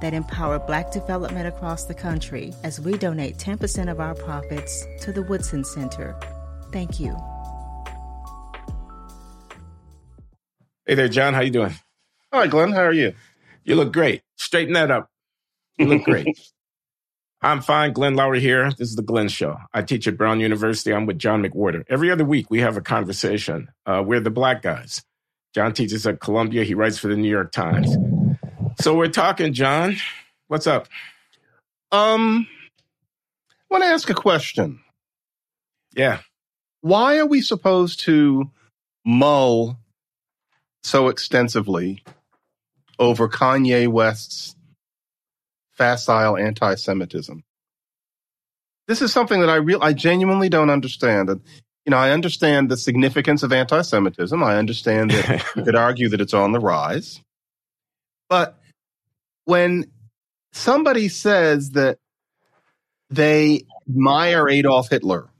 that empower Black development across the country as we donate 10% of our profits to the Woodson Center. Thank you. Hey there, John. How you doing? Hi, Glenn. How are you? You look great. Straighten that up. You look great. I'm fine. Glenn Loury here. This is the Glenn Show. I teach at Brown University. I'm with John McWhorter. Every other week, we have a conversation. Uh, we're the black guys. John teaches at Columbia. He writes for the New York Times. So we're talking, John. What's up? Um, I want to ask a question. Yeah. Why are we supposed to mull so extensively over Kanye West's facile anti-Semitism? This is something that I real I genuinely don't understand. And you know, I understand the significance of anti-Semitism. I understand that you could argue that it's on the rise. But when somebody says that they admire Adolf Hitler,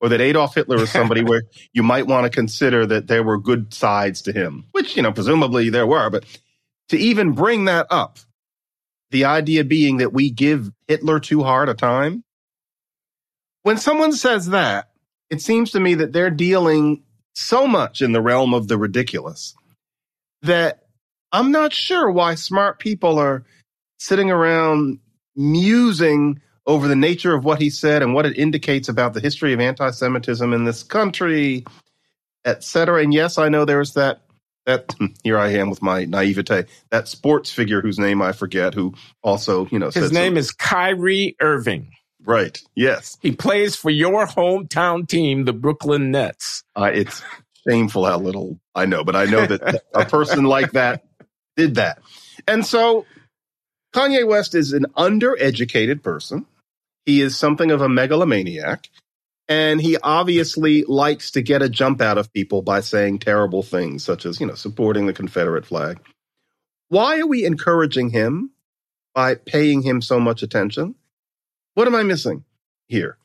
or that Adolf Hitler is somebody where you might want to consider that there were good sides to him, which, you know, presumably there were, but to even bring that up, the idea being that we give Hitler too hard a time. When someone says that, it seems to me that they're dealing so much in the realm of the ridiculous that I'm not sure why smart people are sitting around musing over the nature of what he said and what it indicates about the history of anti-Semitism in this country, et cetera. And yes, I know there's that that here I am with my naivete. That sports figure whose name I forget, who also you know his name so. is Kyrie Irving. Right. Yes. He plays for your hometown team, the Brooklyn Nets. Uh, it's shameful how little I know, but I know that a person like that did that. And so Kanye West is an undereducated person. He is something of a megalomaniac. And he obviously likes to get a jump out of people by saying terrible things, such as, you know, supporting the Confederate flag. Why are we encouraging him by paying him so much attention? What am I missing here?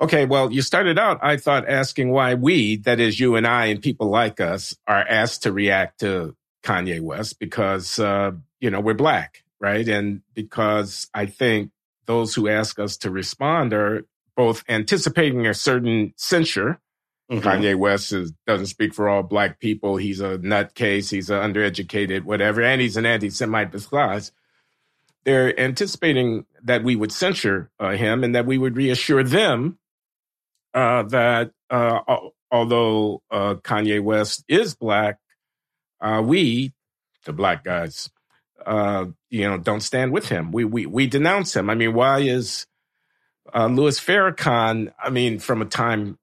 Okay, well, you started out, I thought, asking why we, that is you and I and people like us, are asked to react to Kanye West because, uh, you know, we're black, right? And because I think those who ask us to respond are both anticipating a certain censure. Mm-hmm. Kanye West is, doesn't speak for all black people. He's a nutcase. He's an undereducated, whatever, and he's an anti-Semite disguise. They're anticipating that we would censure uh, him and that we would reassure them uh, that uh, although uh, Kanye West is black, uh, we, the black guys, uh, you know, don't stand with him. We we we denounce him. I mean, why is uh, Louis Farrakhan? I mean, from a time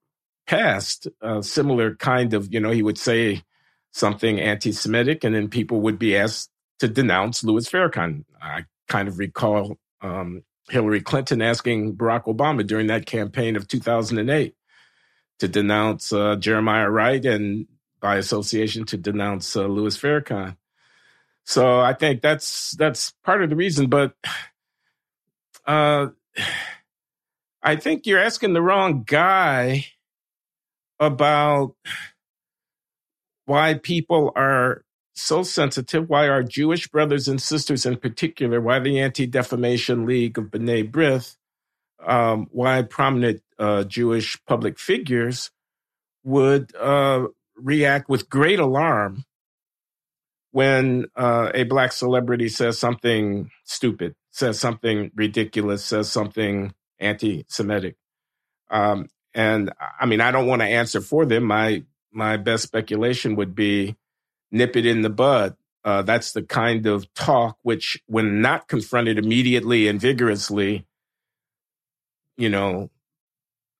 past, a similar kind of, you know, he would say something anti-Semitic, and then people would be asked to denounce Louis Farrakhan. I kind of recall um, Hillary Clinton asking Barack Obama during that campaign of 2008 to denounce uh, Jeremiah Wright and by association to denounce uh, Louis Farrakhan. So I think that's that's part of the reason. But uh, I think you're asking the wrong guy about why people are so sensitive, why our Jewish brothers and sisters in particular, why the Anti Defamation League of B'nai B'rith, um, why prominent uh, Jewish public figures would uh, react with great alarm when uh, a black celebrity says something stupid, says something ridiculous, says something anti-Semitic. Um, and I mean, I don't want to answer for them. My my best speculation would be nip it in the bud. Uh, that's the kind of talk which, when not confronted immediately and vigorously, you know,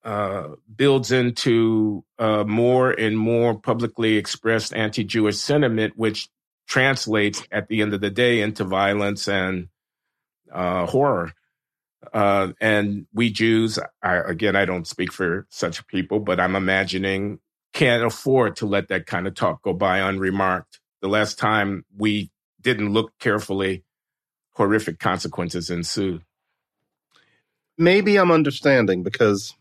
uh, builds into uh, more and more publicly expressed anti-Jewish sentiment, which translates at the end of the day into violence and uh, horror. Uh, and we Jews, I, again, I don't speak for such people, but I'm imagining can't afford to let that kind of talk go by unremarked. The last time we didn't look carefully, horrific consequences ensued. Maybe I'm understanding because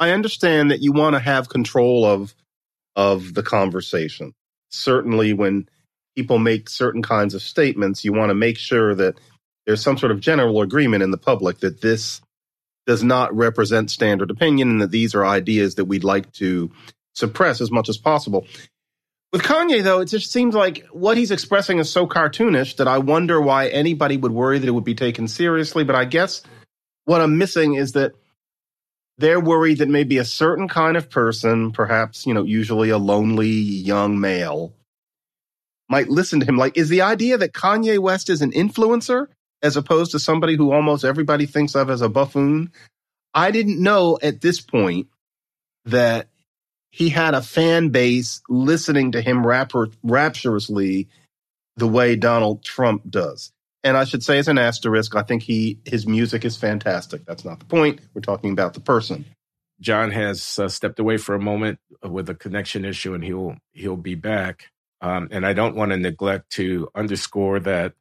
I understand that you want to have control of of the conversation. Certainly when people make certain kinds of statements, you want to make sure that there's some sort of general agreement in the public that this does not represent standard opinion and that these are ideas that we'd like to suppress as much as possible. With Kanye, though, it just seems like what he's expressing is so cartoonish that I wonder why anybody would worry that it would be taken seriously. But I guess what I'm missing is that they're worried that maybe a certain kind of person, perhaps, you know, usually a lonely young male, might listen to him. Like, is the idea that Kanye West is an influencer as opposed to somebody who almost everybody thinks of as a buffoon? I didn't know at this point that he had a fan base listening to him rapper, rapturously the way Donald Trump does. And I should say, as an asterisk, I think he his music is fantastic. That's not the point. We're talking about the person. John has uh, stepped away for a moment with a connection issue, and he'll he'll be back. Um, and I don't want to neglect to underscore that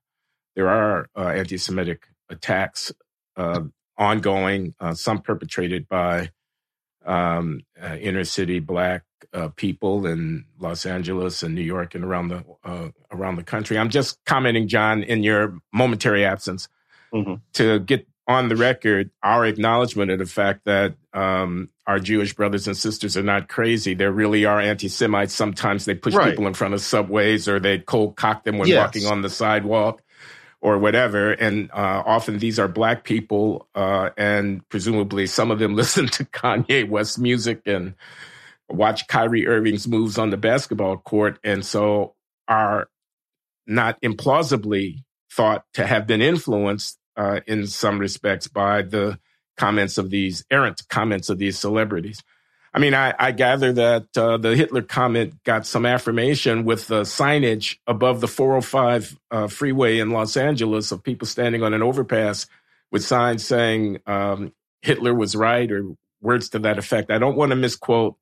there are uh, anti-Semitic attacks uh, ongoing, some perpetrated by um, uh, inner city black uh, people in Los Angeles and New York and around the uh, around the country. I'm just commenting, John, in your momentary absence, mm-hmm. to get on the record our acknowledgement of the fact that um, our Jewish brothers and sisters are not crazy. There really are anti-Semites. Sometimes they push right. people in front of subways or they cold cock them when yes. walking on the sidewalk or whatever. And uh, often these are black people, uh, and presumably some of them listen to Kanye West music and watch Kyrie Irving's moves on the basketball court, and so are not implausibly thought to have been influenced uh, in some respects by the comments of these errant comments of these celebrities. I mean, I, I gather that uh, the Hitler comment got some affirmation with the signage above the 405 uh, freeway in Los Angeles of people standing on an overpass with signs saying um, Hitler was right or words to that effect. I don't want to misquote,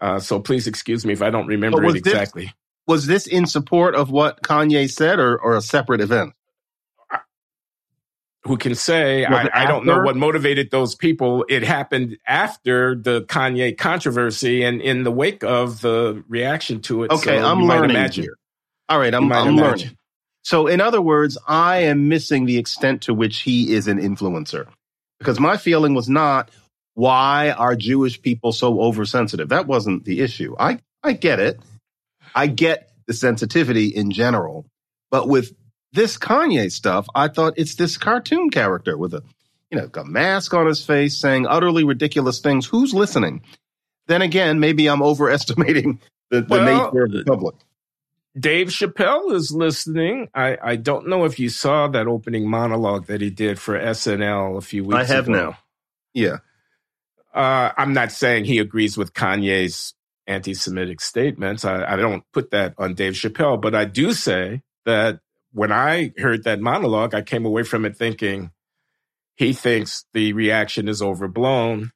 uh, so please excuse me if I don't remember it exactly. This, was this in support of what Kanye said or, or a separate event? who can say I, I, don't know what motivated those people. It happened after the Kanye controversy and in the wake of the reaction to it. Okay, so I'm learning here. All right, I'm, I'm learning. So, in other words, I am missing the extent to which he is an influencer because my feeling was not why are Jewish people so oversensitive. That wasn't the issue. I I get it. I get the sensitivity in general, but with this Kanye stuff, I thought it's this cartoon character with a, you know, a mask on his face saying utterly ridiculous things. Who's listening? Then again, maybe I'm overestimating the, the well, nature of the public. Dave Chappelle is listening. I, I don't know if you saw that opening monologue that he did for SNL a few weeks ago. I have ago. now. Yeah. Uh, I'm not saying he agrees with Kanye's anti Semitic statements. I, I don't put that on Dave Chappelle, but I do say that when I heard that monologue, I came away from it thinking he thinks the reaction is overblown.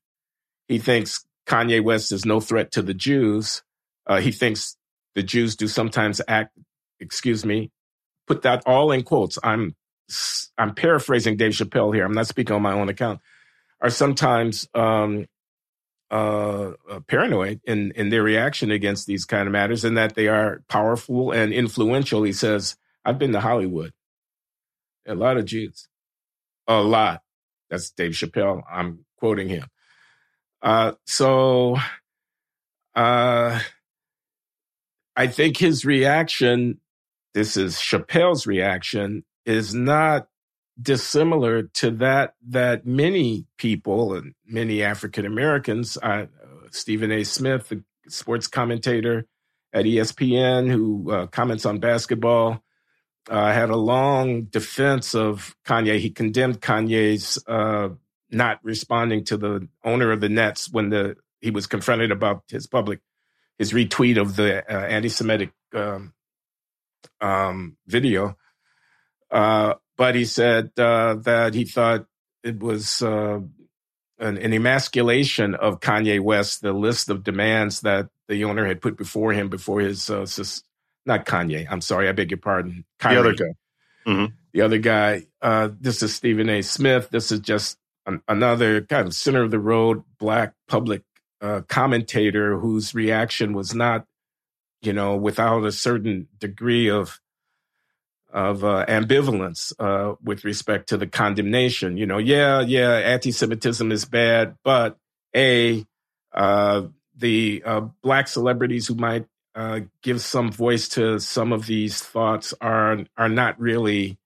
He thinks Kanye West is no threat to the Jews. Uh, he thinks the Jews do sometimes act, excuse me, put that all in quotes. I'm I'm paraphrasing Dave Chappelle here. I'm not speaking on my own account. Are sometimes um, uh, uh, paranoid in in their reaction against these kind of matters, and that they are powerful and influential. He says I've been to Hollywood. A lot of Jews. A lot. That's Dave Chappelle. I'm quoting him. Uh, so uh, I think his reaction, this is Chappelle's reaction, is not dissimilar to that that many people and many African Americans, uh, Stephen A. Smith, the sports commentator at ESPN, who uh, comments on basketball, uh, had a long defense of Kanye. He condemned Kanye's uh, not responding to the owner of the Nets when the he was confronted about his public his retweet of the uh, anti-Semitic um, um, video. Uh, but he said uh, that he thought it was uh, an, an, emasculation of Kanye West, the list of demands that the owner had put before him before his, uh, sis- not Kanye, I'm sorry, I beg your pardon. Kyrie, the other guy. Mm-hmm. The other guy, uh, this is Stephen A. Smith. This is just an, another kind of center of the road black public uh, commentator whose reaction was not, you know, without a certain degree of of uh, ambivalence uh, with respect to the condemnation. You know, yeah, yeah, anti-Semitism is bad, but a uh, the uh, black celebrities who might uh, give some voice to some of these thoughts are are not really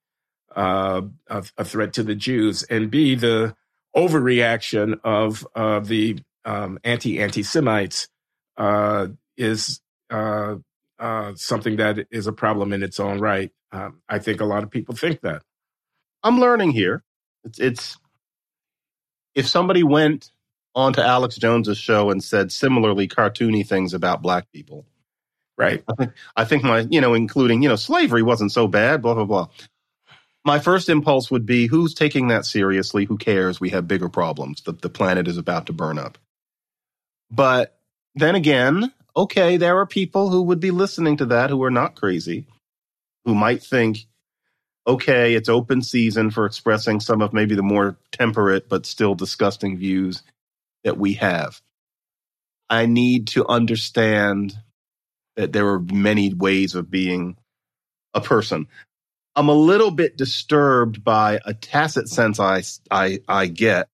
uh, a, a, threat to the Jews, and b the overreaction of the um, anti anti Semites is something that is a problem in its own right. Um, I think a lot of people think that. I'm learning here. It's, it's if somebody went onto Alex Jones's show and said similarly cartoony things about black people, right? I think, I think my, you know, including, you know, slavery wasn't so bad, blah blah blah. My first impulse would be, who's taking that seriously? Who cares? We have bigger problems. The the planet is about to burn up. But then again, okay, there are people who would be listening to that who are not crazy who might think, okay, it's open season for expressing some of maybe the more temperate but still disgusting views that we have. I need to understand that there are many ways of being a person. I'm a little bit disturbed by a tacit sense I, I, I get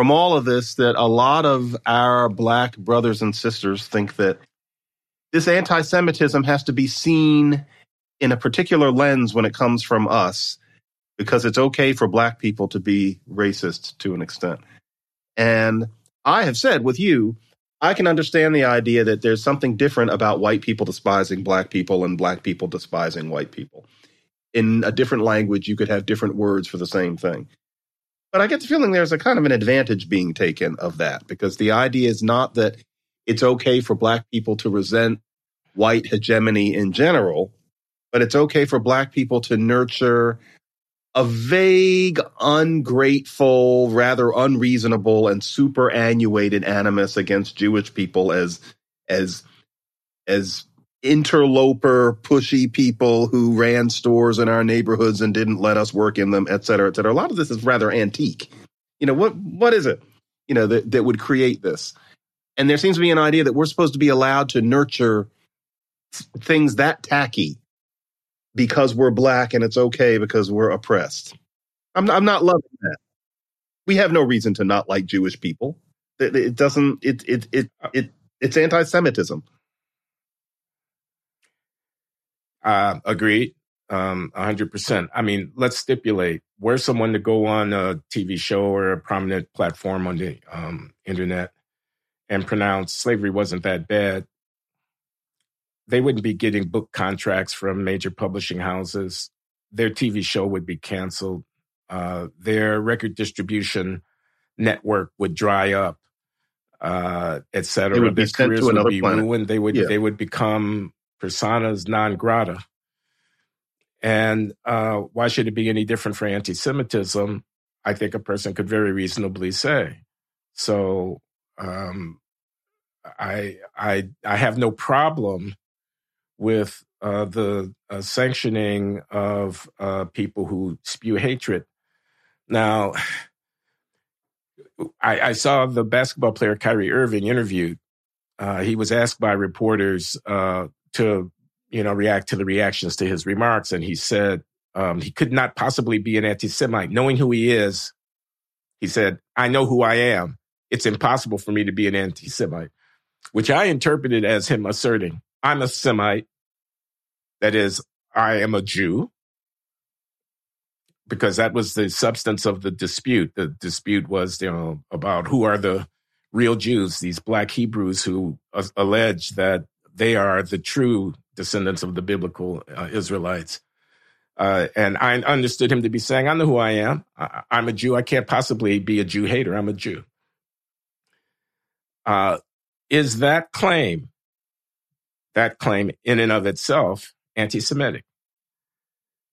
from all of this that a lot of our black brothers and sisters think that this anti Semitism has to be seen in a particular lens when it comes from us because it's okay for black people to be racist to an extent. And I have said with you, I can understand the idea that there's something different about white people despising black people and black people despising white people. In a different language, you could have different words for the same thing. But I get the feeling there's a kind of an advantage being taken of that because the idea is not that it's okay for black people to resent white hegemony in general, but it's okay for black people to nurture a vague, ungrateful, rather unreasonable, and superannuated animus against Jewish people as as as interloper, pushy people who ran stores in our neighborhoods and didn't let us work in them, et cetera, et cetera. A lot of this is rather antique. You know, what what is it, you know, that, that would create this? And there seems to be an idea that we're supposed to be allowed to nurture things that tacky because we're black and it's okay because we're oppressed. I'm, I'm not loving that. We have no reason to not like Jewish people. It, it doesn't. It it it it it's anti-Semitism. Uh, agreed. Um, 100%. I mean, let's stipulate were someone to go on a TV show or a prominent platform on the um, internet and pronounce slavery wasn't that bad, they wouldn't be getting book contracts from major publishing houses. Their TV show would be canceled. Uh, their record distribution network would dry up, uh, et cetera. Their careers would be planet. ruined. They would yeah. they would become personas non grata. And uh, why should it be any different for anti-Semitism? I think a person could very reasonably say. So um, I I I have no problem with uh, the uh, sanctioning of uh, people who spew hatred. Now, I, I, saw the basketball player Kyrie Irving interviewed. Uh, he was asked by reporters uh, to, you know, react to the reactions to his remarks, and he said um, he could not possibly be an anti-Semite, knowing who he is. He said, "I know who I am. It's impossible for me to be an anti-Semite," which I interpreted as him asserting, "I'm a Semite. That is, I am a Jew, because that was the substance of the dispute. The dispute was, you know, about who are the real Jews, these black Hebrews who uh, allege that they are the true descendants of the biblical uh, Israelites. Uh, and I understood him to be saying, I know who I am. I, am a Jew. I can't possibly be a Jew hater. I'm a Jew. Uh, is that claim, that claim in and of itself, anti Semitic.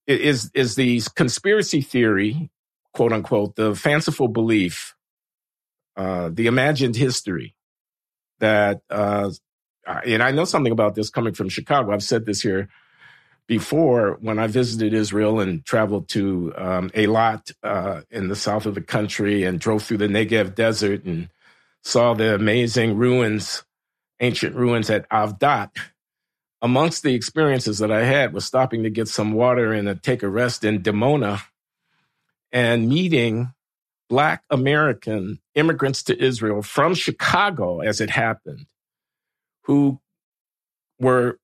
is is the conspiracy theory, quote unquote, the fanciful belief, uh, the imagined history that, uh, and I know something about this coming from Chicago. I've said this here before when I visited Israel and traveled to um, Eilat uh, in the south of the country and drove through the Negev desert and saw the amazing ruins, ancient ruins at Avdat. Amongst the experiences that I had was stopping to get some water and take a rest in Dimona and meeting Black American immigrants to Israel from Chicago, as it happened, who were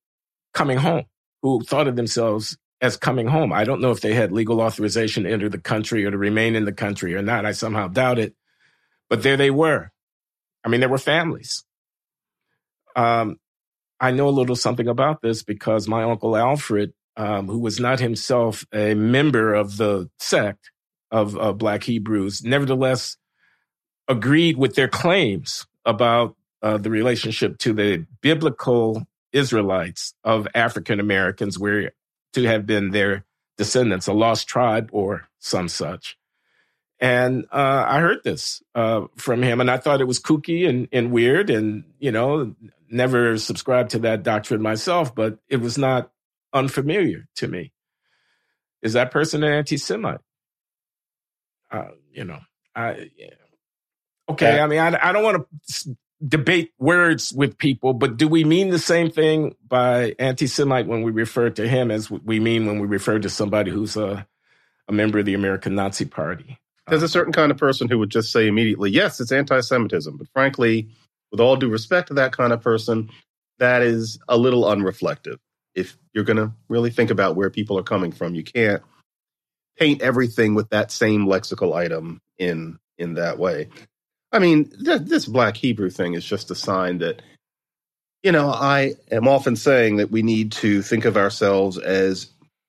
coming home who thought of themselves as coming home. I don't know if they had legal authorization to enter the country or to remain in the country or not. I somehow doubt it. But there they were. I mean, there were families. Um, I know a little something about this because my uncle Alfred, um, who was not himself a member of the sect of uh, Black Hebrews, nevertheless agreed with their claims about uh, the relationship to the biblical Israelites of African Americans were to have been their descendants, a lost tribe or some such. And uh, I heard this uh, from him, and I thought it was kooky and, and weird, and you know, never subscribed to that doctrine myself, but it was not unfamiliar to me. Is that person an anti-Semite? Uh, you know, I yeah. okay. I mean, I, I don't want to debate words with people, but do we mean the same thing by anti-Semite when we refer to him as we mean when we refer to somebody who's a, a member of the American Nazi Party? There's a certain kind of person who would just say immediately, yes, it's anti-Semitism. But frankly, with all due respect to that kind of person, that is a little unreflective. If you're going to really think about where people are coming from, you can't paint everything with that same lexical item in in that way. I mean, th- this black Hebrew thing is just a sign that, you know, I am often saying that we need to think of ourselves as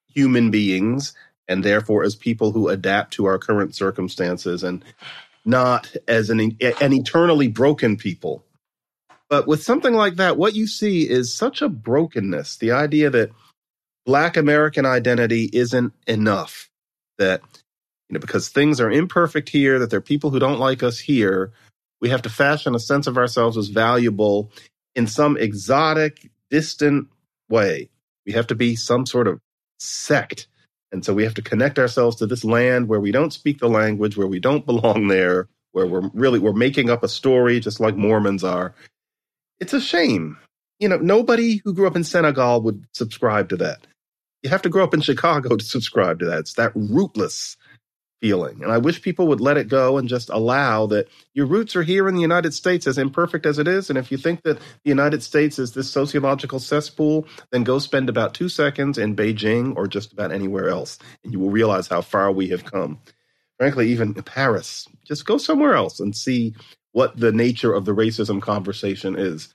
human beings and therefore as people who adapt to our current circumstances and not as an, an eternally broken people. But with something like that, what you see is such a brokenness. The idea that Black American identity isn't enough, that because things are imperfect here, that there are people who don't like us here. We have to fashion a sense of ourselves as valuable in some exotic, distant way. We have to be some sort of sect. And so we have to connect ourselves to this land where we don't speak the language, where we don't belong there, where we're really we're making up a story just like Mormons are. It's a shame. You know, nobody who grew up in Senegal would subscribe to that. You have to grow up in Chicago to subscribe to that. It's that rootless feeling. And I wish people would let it go and just allow that your roots are here in the United States, as imperfect as it is. And if you think that the United States is this sociological cesspool, then go spend about two seconds in Beijing or just about anywhere else, and you will realize how far we have come. Frankly, even Paris, just go somewhere else and see what the nature of the racism conversation is.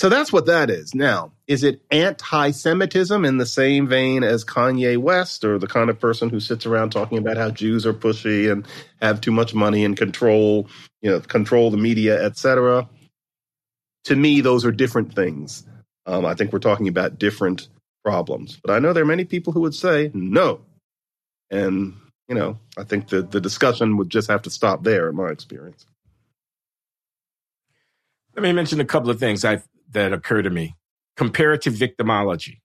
So that's what that is. Now, is it anti Semitism in the same vein as Kanye West or the kind of person who sits around talking about how Jews are pushy and have too much money and control, you know, control the media, etc.? To me, those are different things. Um, I think we're talking about different problems. But I know there are many people who would say no. And, you know, I think the, the discussion would just have to stop there, in my experience. Let me mention a couple of things. I that occur to me. Comparative victimology.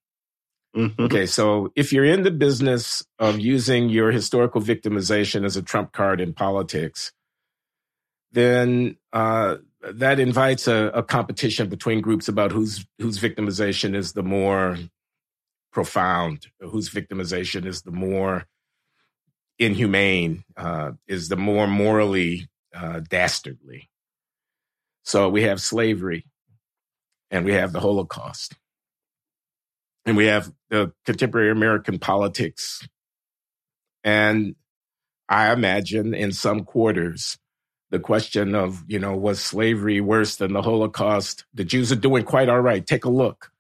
Mm-hmm. Okay, so if you're in the business of using your historical victimization as a trump card in politics, then uh, that invites a, a, competition between groups about whose whose victimization is the more profound, whose victimization is the more inhumane, uh, is the more morally uh, dastardly. So we have slavery, and we have the Holocaust. And we have the contemporary American politics. And I imagine in some quarters, the question of, you know, was slavery worse than the Holocaust? The Jews are doing quite all right. Take a look.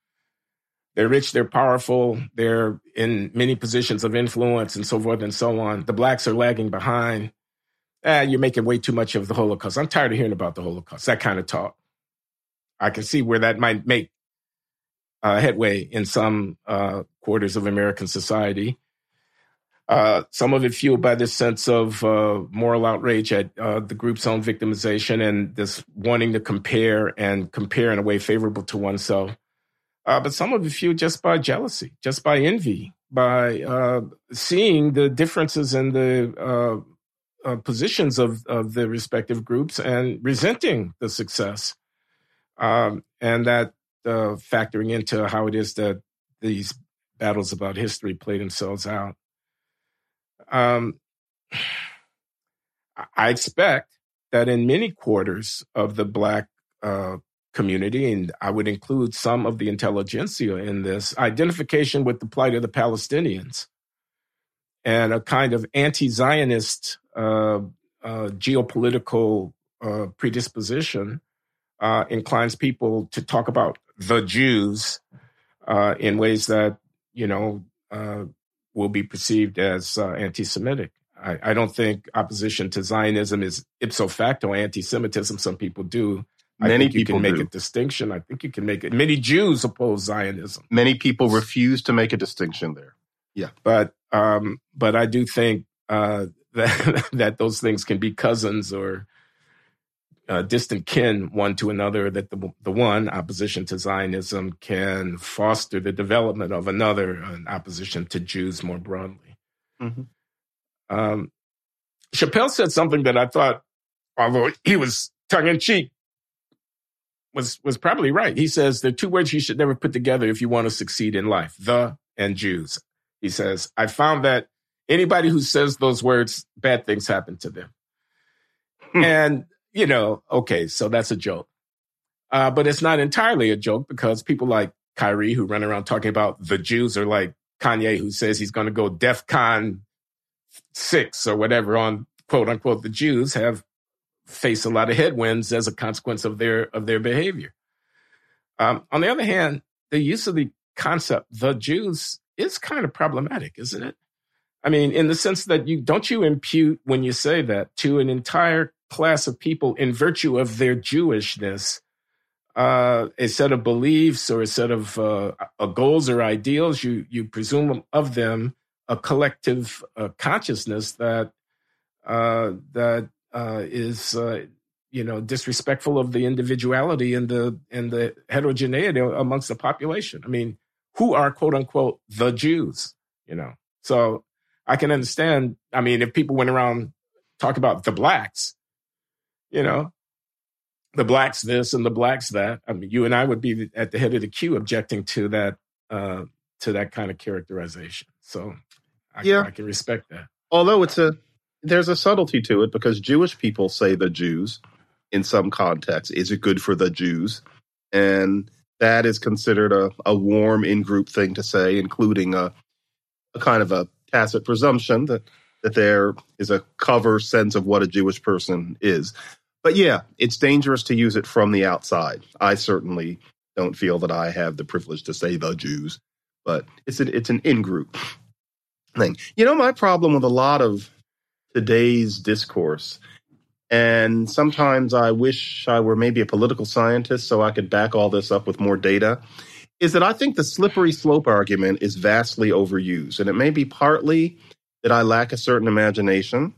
They're rich, they're powerful, they're in many positions of influence and so forth and so on. The blacks are lagging behind. Ah, you're making way too much of the Holocaust. I'm tired of hearing about the Holocaust, that kind of talk. I can see where that might make uh, headway in some uh, quarters of American society. Uh, some of it fueled by this sense of uh, moral outrage at uh, the group's own victimization and this wanting to compare and compare in a way favorable to oneself. Uh, but some of it fueled just by jealousy, just by envy, by seeing the differences in the positions of, of the respective groups and resenting the success. Um, and that factoring into how it is that these battles about history play themselves out. Um, I expect that in many quarters of the Black uh, community, and I would include some of the intelligentsia in this, identification with the plight of the Palestinians and a kind of anti Zionist uh, uh, geopolitical uh, predisposition uh, inclines people to talk about the Jews uh, in ways that, you know, will be perceived as uh, anti-Semitic. I, I, don't think opposition to Zionism is ipso facto anti-Semitism. Some people do. I many think you people can make do. a distinction. I think you can make it. Many Jews oppose Zionism. Many people refuse to make a distinction there. Yeah, but um, but I do think uh, that that those things can be cousins or uh, distant kin one to another, that the, the one, opposition to Zionism, can foster the development of another, an opposition to Jews more broadly. Mm-hmm. Um, Chappelle said something that I thought, although he was tongue in cheek, was was probably right. He says there are two words you should never put together if you want to succeed in life: the and Jews. He says, I found that anybody who says those words, bad things happen to them. Hmm. and you know, okay, so that's a joke. Uh, but it's not entirely a joke because people like Kyrie, who run around talking about the Jews, or like Kanye, who says he's going to go DEF CON 6 or whatever on quote unquote the Jews, have faced a lot of headwinds as a consequence of their of their behavior. Um, on the other hand, the use of the concept the Jews is kind of problematic, isn't it? I mean, in the sense that you don't you impute when you say that to an entire class of people in virtue of their Jewishness uh, a set of beliefs or a set of uh, goals or ideals. You you presume of them a collective uh, consciousness that uh, that uh, is uh, you know disrespectful of the individuality and the and the heterogeneity amongst the population. I mean, who are quote unquote the Jews? You know, so I can understand. I mean, if people went around talk about the blacks, you know, the blacks this and the blacks that. I mean, you and I would be at the head of the queue objecting to that uh, to that kind of characterization. So, I, yeah, I can respect that. Although it's a there's a subtlety to it because Jewish people say the Jews in some contexts. Is it good for the Jews? And that is considered a, a warm in group thing to say, including a, a kind of a tacit presumption that that there is a cover sense of what a Jewish person is. But yeah, it's dangerous to use it from the outside. I certainly don't feel that I have the privilege to say the Jews, but it's an, it's an in group thing. You know, my problem with a lot of today's discourse, and sometimes I wish I were maybe a political scientist so I could back all this up with more data, is that I think the slippery slope argument is vastly overused. And it may be partly that I lack a certain imagination.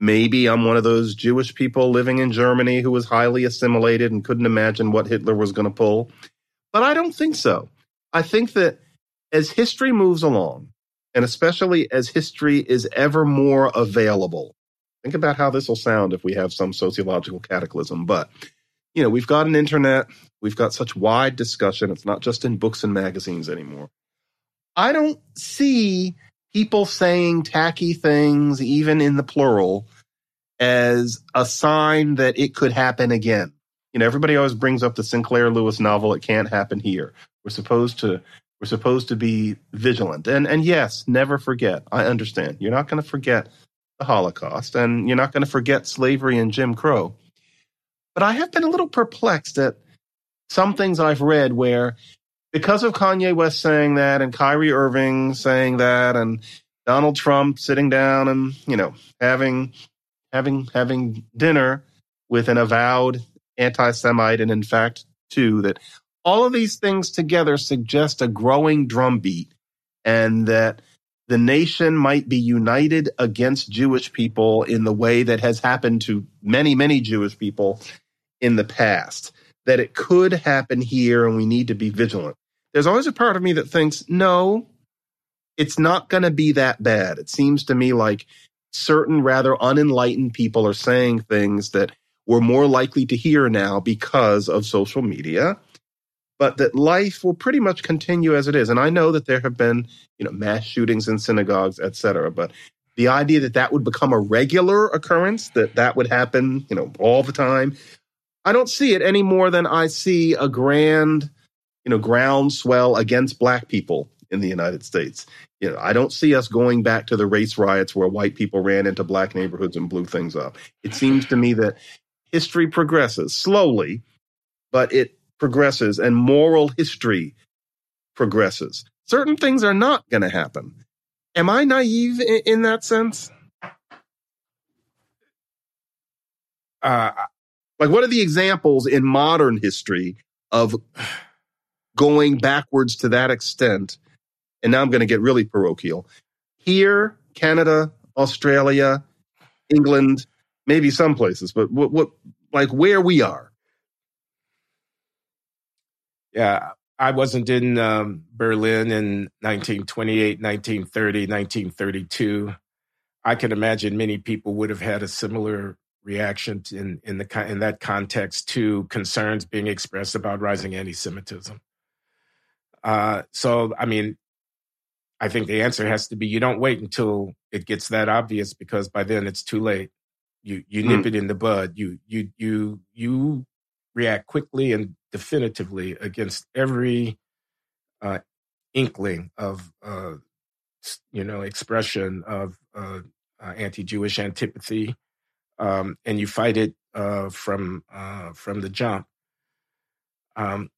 Maybe I'm one of those Jewish people living in Germany who was highly assimilated and couldn't imagine what Hitler was going to pull. But I don't think so. I think that as history moves along, and especially as history is ever more available, think about how this will sound if we have some sociological cataclysm. But, you know, we've got an internet, we've got such wide discussion. It's not just in books and magazines anymore. I don't see people saying tacky things, even in the plural, as a sign that it could happen again. You know, everybody always brings up the Sinclair Lewis novel, It Can't Happen Here. We're supposed to we're supposed to be vigilant. And and yes, never forget. I understand. You're not going to forget the Holocaust and you're not going to forget slavery and Jim Crow. But I have been a little perplexed at some things I've read where because of Kanye West saying that and Kyrie Irving saying that and Donald Trump sitting down and, you know, having having having dinner with an avowed anti-Semite, and in fact, too, that all of these things together suggest a growing drumbeat, and that the nation might be united against Jewish people in the way that has happened to many, many Jewish people in the past. That it could happen here and we need to be vigilant. There's always a part of me that thinks, no, it's not going to be that bad. It seems to me like certain rather unenlightened people are saying things that we're more likely to hear now because of social media but that life will pretty much continue as it is and i know that there have been you know mass shootings in synagogues etc but the idea that that would become a regular occurrence that that would happen you know all the time i don't see it any more than i see a grand you know groundswell against black people in the united states you know, I don't see us going back to the race riots where white people ran into black neighborhoods and blew things up. It seems to me that history progresses slowly, but it progresses and moral history progresses. Certain things are not going to happen. Am I naive in, in that sense? Uh, like, what are the examples in modern history of going backwards to that extent and now I'm going to get really parochial. Here, Canada, Australia, England, maybe some places, but what, what like where we are. Yeah, I wasn't in um, Berlin in 1928, 1930, 1932. I can imagine many people would have had a similar reaction in in the in that context to concerns being expressed about rising anti-Semitism. Uh, so, I mean, I think the answer has to be you don't wait until it gets that obvious because by then it's too late. You you nip mm. it in the bud. You you you you react quickly and definitively against every uh, inkling of uh, you know expression of uh, uh anti-Jewish antipathy, um, and you fight it uh, from uh, from the jump. Um,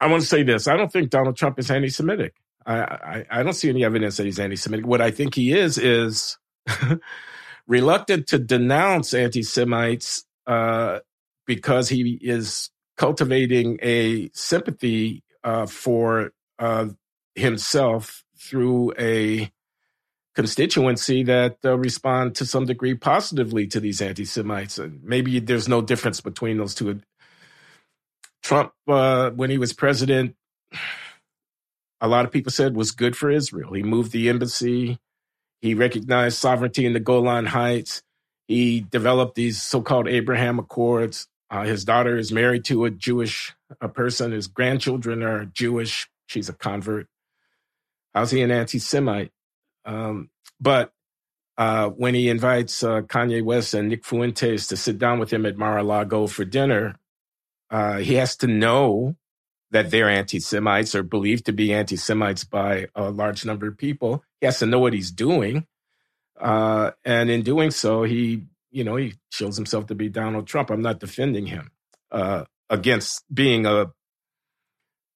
I want to say this: I don't think Donald Trump is anti-Semitic. I, I, I don't see any evidence that he's anti-Semitic. What I think he is is reluctant to denounce anti-Semites uh, because he is cultivating a sympathy uh, for uh, himself through a constituency that uh, respond to some degree positively to these anti-Semites. And maybe there's no difference between those two. Trump, uh, when he was president, a lot of people said was good for Israel. He moved the embassy. He recognized sovereignty in the Golan Heights. He developed these so-called Abraham Accords. Uh, his daughter is married to a Jewish a person. His grandchildren are Jewish. She's a convert. How's he an anti-Semite? Um, but uh, when he invites uh, Kanye West and Nick Fuentes to sit down with him at Mar-a-Lago for dinner, uh, he has to know that they're anti Semites or believed to be anti Semites by a large number of people. He has to know what he's doing. Uh, and in doing so, he, you know, he shows himself to be Donald Trump. I'm not defending him uh, against being a,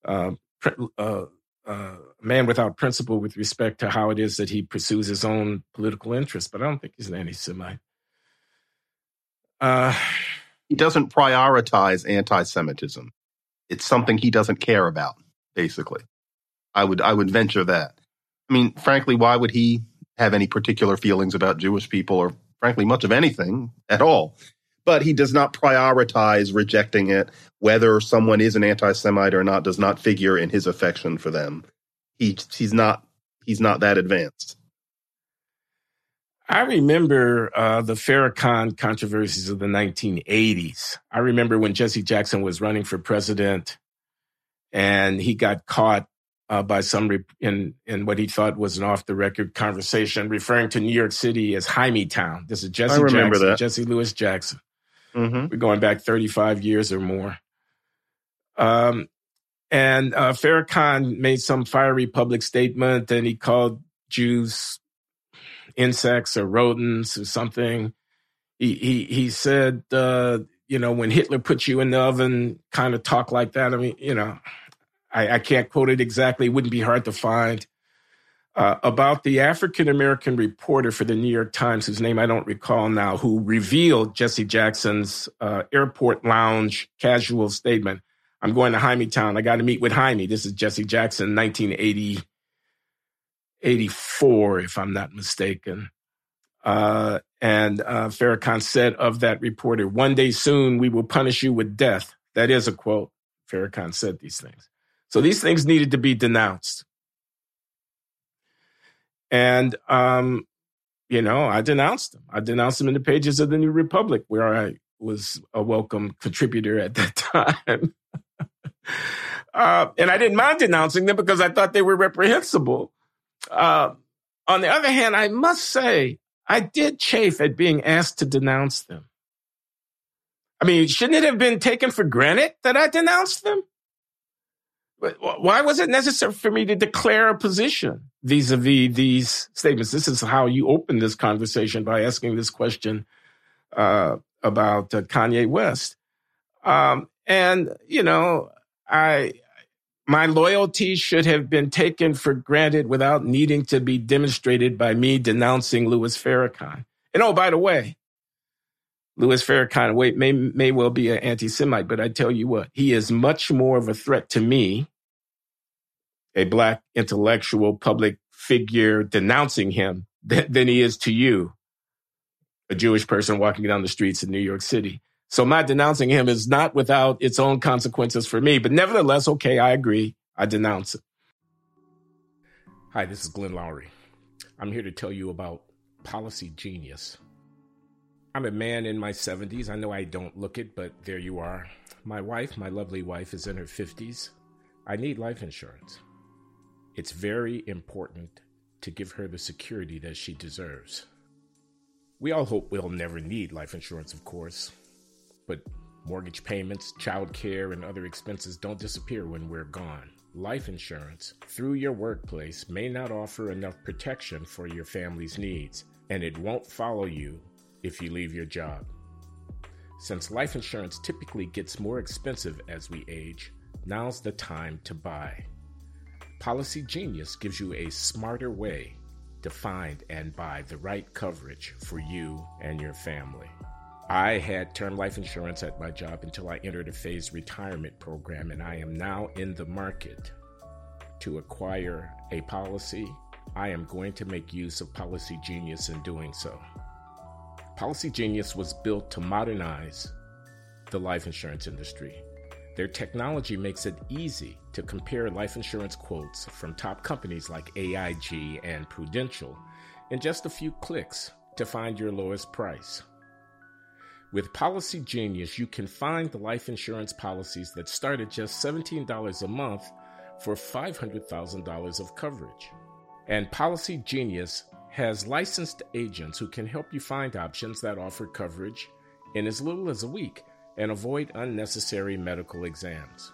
uh, uh, uh, man without principle with respect to how it is that he pursues his own political interests, but I don't think he's an anti Semite. Uh, he doesn't prioritize anti Semitism it's something he doesn't care about, basically. I would I would venture that. I mean, frankly, why would he have any particular feelings about Jewish people or frankly much of anything at all? But he does not prioritize rejecting it. Whether someone is an anti-Semite or not does not figure in his affection for them. He he's not he's not that advanced. I remember uh, the Farrakhan controversies of the 1980s. I remember when Jesse Jackson was running for president and he got caught uh, by some re- in, in what he thought was an off the record conversation referring to New York City as Town. This is Jesse Jackson, that. Jesse Louis Jackson. Mm-hmm. We're going back 35 years or more. Um, and uh, Farrakhan made some fiery public statement and he called Jews insects or rodents or something. He he he said, uh, you know, when Hitler put you in the oven, kind of talk like that. I mean, you know, I, I can't quote it exactly. It wouldn't be hard to find. Uh, about the African American reporter for the New York Times, whose name I don't recall now, who revealed Jesse Jackson's uh, airport lounge casual statement. I'm going to Jaime Town. I got to meet with Jaime. This is Jesse Jackson, 1980, 84, if I'm not mistaken. Uh, and uh, Farrakhan said of that reporter, one day soon we will punish you with death. That is a quote. Farrakhan said these things. So these things needed to be denounced. And, um, you know, I denounced them. I denounced them in the pages of the New Republic, where I was a welcome contributor at that time. uh, and I didn't mind denouncing them because I thought they were reprehensible. Uh, on the other hand, I must say, I did chafe at being asked to denounce them. I mean, shouldn't it have been taken for granted that I denounced them? Why was it necessary for me to declare a position vis-a-vis these statements? This is how you open this conversation by asking this question uh, about uh, Kanye West. Um, and you know, I my loyalty should have been taken for granted without needing to be demonstrated by me denouncing Louis Farrakhan. And oh, by the way, Louis Farrakhan may may well be an anti-Semite, but I tell you what, he is much more of a threat to me a black intellectual public figure denouncing him than, than he is to you, a Jewish person walking down the streets in New York City. So my denouncing him is not without its own consequences for me, but nevertheless, okay, I agree. I denounce it. Hi, this is Glenn Loury. I'm here to tell you about Policy Genius. I'm a man in my 70s. I know I don't look it, but there you are. My wife, my lovely wife, is in her 50s. I need life insurance. It's very important to give her the security that she deserves. We all hope we'll never need life insurance, of course, but mortgage payments, child care, and other expenses don't disappear when we're gone. Life insurance through your workplace may not offer enough protection for your family's needs, and it won't follow you if you leave your job. Since life insurance typically gets more expensive as we age, now's the time to buy. Policy Genius gives you a smarter way to find and buy the right coverage for you and your family. I had term life insurance at my job until I entered a phased retirement program, and I am now in the market to acquire a policy. I am going to make use of Policy Genius in doing so. Policy Genius was built to modernize the life insurance industry their technology makes it easy to compare life insurance quotes from top companies like AIG and Prudential in just a few clicks to find your lowest price. With Policy Genius, you can find the life insurance policies that start at just $17 a month for $500,000 of coverage. And Policy Genius has licensed agents who can help you find options that offer coverage in as little as a week and avoid unnecessary medical exams.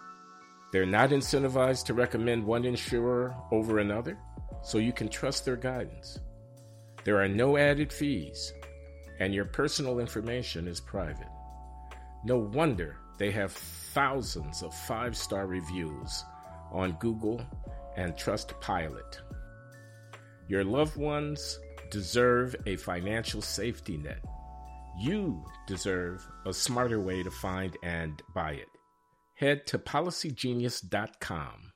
They're not incentivized to recommend one insurer over another, so you can trust their guidance. There are no added fees, and your personal information is private. No wonder they have thousands of five star reviews on Google and Trustpilot. Your loved ones deserve a financial safety net you deserve a smarter way to find and buy it. Head to policygenius.com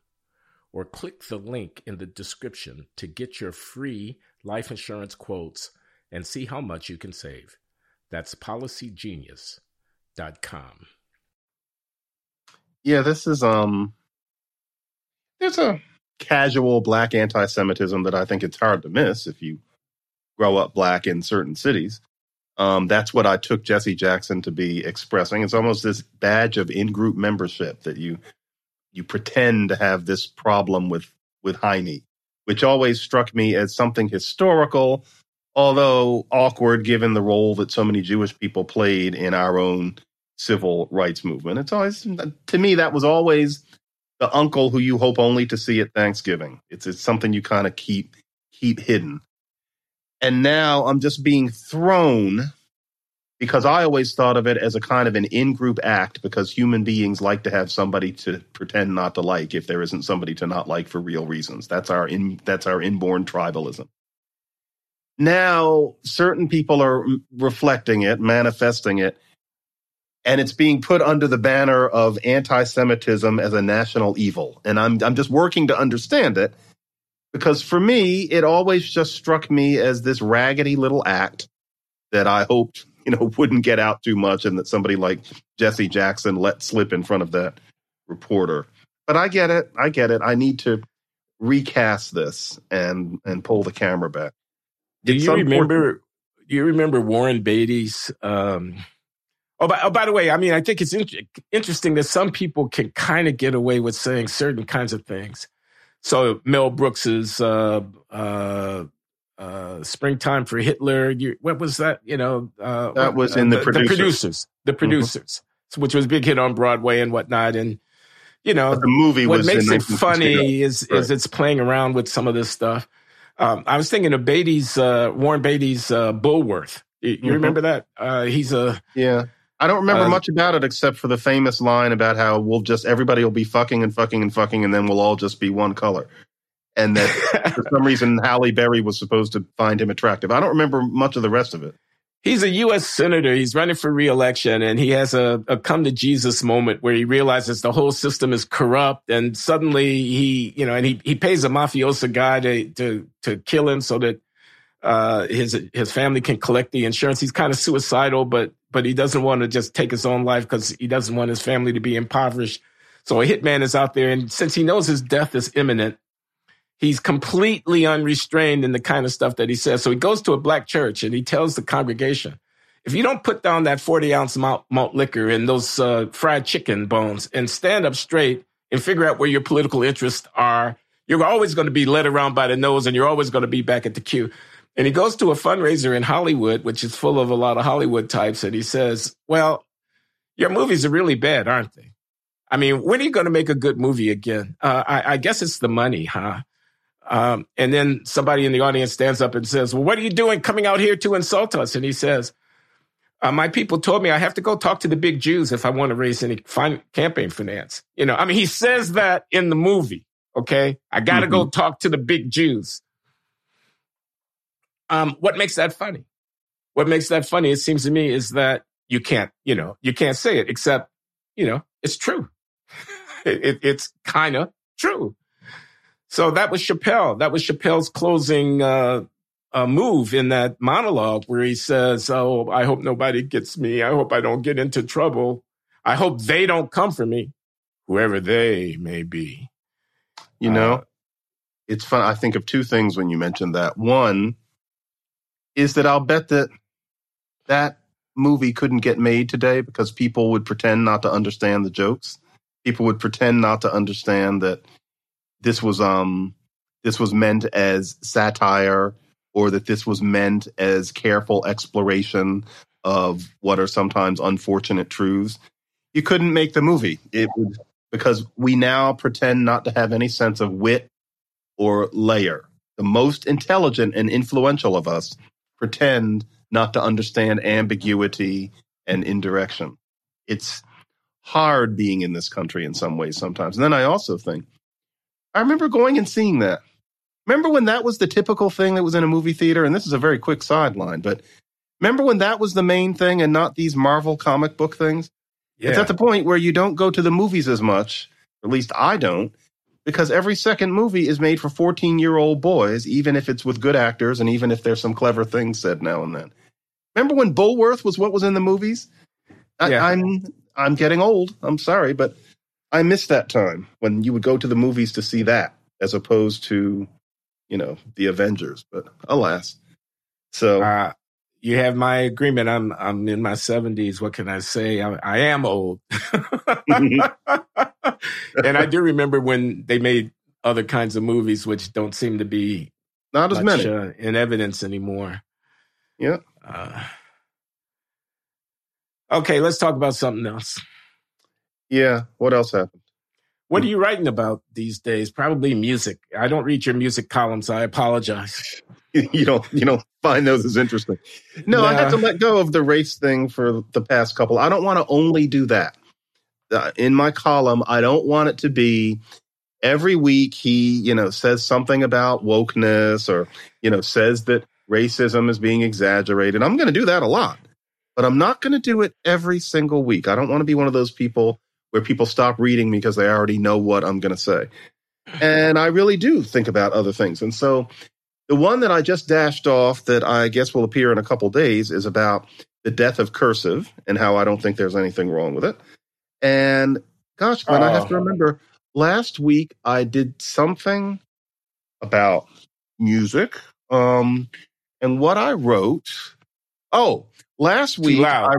or click the link in the description to get your free life insurance quotes and see how much you can save. That's policygenius.com. Yeah, this is um there's a casual black anti-Semitism that I think it's hard to miss if you grow up black in certain cities. Um, that's what I took Jesse Jackson to be expressing. It's almost this badge of in-group membership that you you pretend to have this problem with with Hymie, which always struck me as something historical, although awkward given the role that so many Jewish people played in our own civil rights movement. It's always to me that was always the uncle who you hope only to see at Thanksgiving. It's it's something you kind of keep keep hidden. And now I'm just being thrown because I always thought of it as a kind of an in group act because human beings like to have somebody to pretend not to like if there isn't somebody to not like for real reasons. That's our in, that's our inborn tribalism. Now, certain people are reflecting it, manifesting it, and it's being put under the banner of anti-Semitism as a national evil. And I'm I'm just working to understand it because for me, it always just struck me as this raggedy little act that I hoped, you know, wouldn't get out too much and that somebody like Jesse Jackson let slip in front of that reporter. But I get it. I get it. I need to recast this and and pull the camera back. Do you remember? Do you remember Warren Beatty's? Um, oh, by, oh, by the way, I mean, I think it's in, interesting that some people can kind of get away with saying certain kinds of things. So Mel Brooks's uh, uh, uh, "Springtime for Hitler." You, what was that? You know, uh, that was in the, the, producers. the producers, the producers, mm-hmm. which was a big hit on Broadway and whatnot, and you know, but the movie what makes it funny is right. is it's playing around with some of this stuff. Um, I was thinking of Beatty's uh, Warren Beatty's uh, Bulworth. You, you mm-hmm. remember that? Uh, he's a yeah. I don't remember uh, much about it except for the famous line about how we'll just everybody will be fucking and fucking and fucking, and then we'll all just be one color. And that for some reason Halle Berry was supposed to find him attractive. I don't remember much of the rest of it he's a U.S. senator. He's running for reelection, and he has a, a, come to Jesus moment where he realizes the whole system is corrupt, and suddenly he, you know, and he he pays a mafioso guy to to to kill him so that uh, his his family can collect the insurance. He's kind of suicidal, but but he doesn't want to just take his own life because he doesn't want his family to be impoverished. So a hitman is out there, and since he knows his death is imminent, he's completely unrestrained in the kind of stuff that he says. So he goes to a black church and he tells the congregation, if you don't put down that 40 ounce malt, malt liquor and those uh, fried chicken bones and stand up straight and figure out where your political interests are, you're always going to be led around by the nose and you're always going to be back at the queue. And he goes to a fundraiser in Hollywood, which is full of a lot of Hollywood types. And he says, well, your movies are really bad, aren't they? I mean, when are you going to make a good movie again? Uh, I, I guess it's the money, huh? Um, and then somebody in the audience stands up and says, Well, what are you doing coming out here to insult us? And he says, uh, My people told me I have to go talk to the big Jews if I want to raise any fin- campaign finance. You know, I mean, he says that in the movie. Okay. I got to mm-hmm. go talk to the big Jews. Um, what makes that funny? What makes that funny, it seems to me, is that you can't, you know, you can't say it except, you know, it's true. it, it, it's kind of true. So that was Chappelle. That was Chappelle's closing uh, uh, move in that monologue where he says, "Oh, I hope nobody gets me. I hope I don't get into trouble. I hope they don't come for me, whoever they may be." You know, uh, it's fun. I think of two things when you mentioned that. One is that I'll bet that that movie couldn't get made today because people would pretend not to understand the jokes. People would pretend not to understand that this was um this was meant as satire or that this was meant as careful exploration of what are sometimes unfortunate truths. You couldn't make the movie. It would because we now pretend not to have any sense of wit or layer. The most intelligent and influential of us pretend not to understand ambiguity and indirection. It's hard being in this country in some ways sometimes. And then I also think I remember going and seeing that. Remember when that was the typical thing that was in a movie theater? And this is a very quick sideline, but remember when that was the main thing and not these Marvel comic book things? Yeah. It's at the point where you don't go to the movies as much, at least I don't, because every second movie is made for 14 year old boys, even if it's with good actors and even if there's some clever things said now and then. Remember when Bulworth was what was in the movies? I, yeah. I'm I'm getting old. I'm sorry, but I miss that time when you would go to the movies to see that as opposed to, you know, the Avengers. But alas, so uh, you have my agreement. I'm I'm in my seventies. What can I say? I, I am old, and I do remember when they made other kinds of movies, which don't seem to be not as much, many uh, in evidence anymore. Yeah. Uh, okay, let's talk about something else. Yeah. What else happened? What are you writing about these days? Probably music. I don't read your music columns. I apologize. you don't you don't find those as interesting. No, I had to let go of the race thing for the past couple. I don't want to only do that. Uh, in my column, I don't want it to be every week he, you know, says something about wokeness or, you know, says that racism is being exaggerated. I'm going to do that a lot. But I'm not going to do it every single week. I don't want to be one of those people where people stop reading me because they already know what I'm going to say. And I really do think about other things. And so the one that I just dashed off that I guess will appear in a couple days is about the death of cursive and how I don't think there's anything wrong with it. And gosh, Glenn, oh. I have to oh. remember last week I did something about music. Um, and what I wrote, oh, last week I,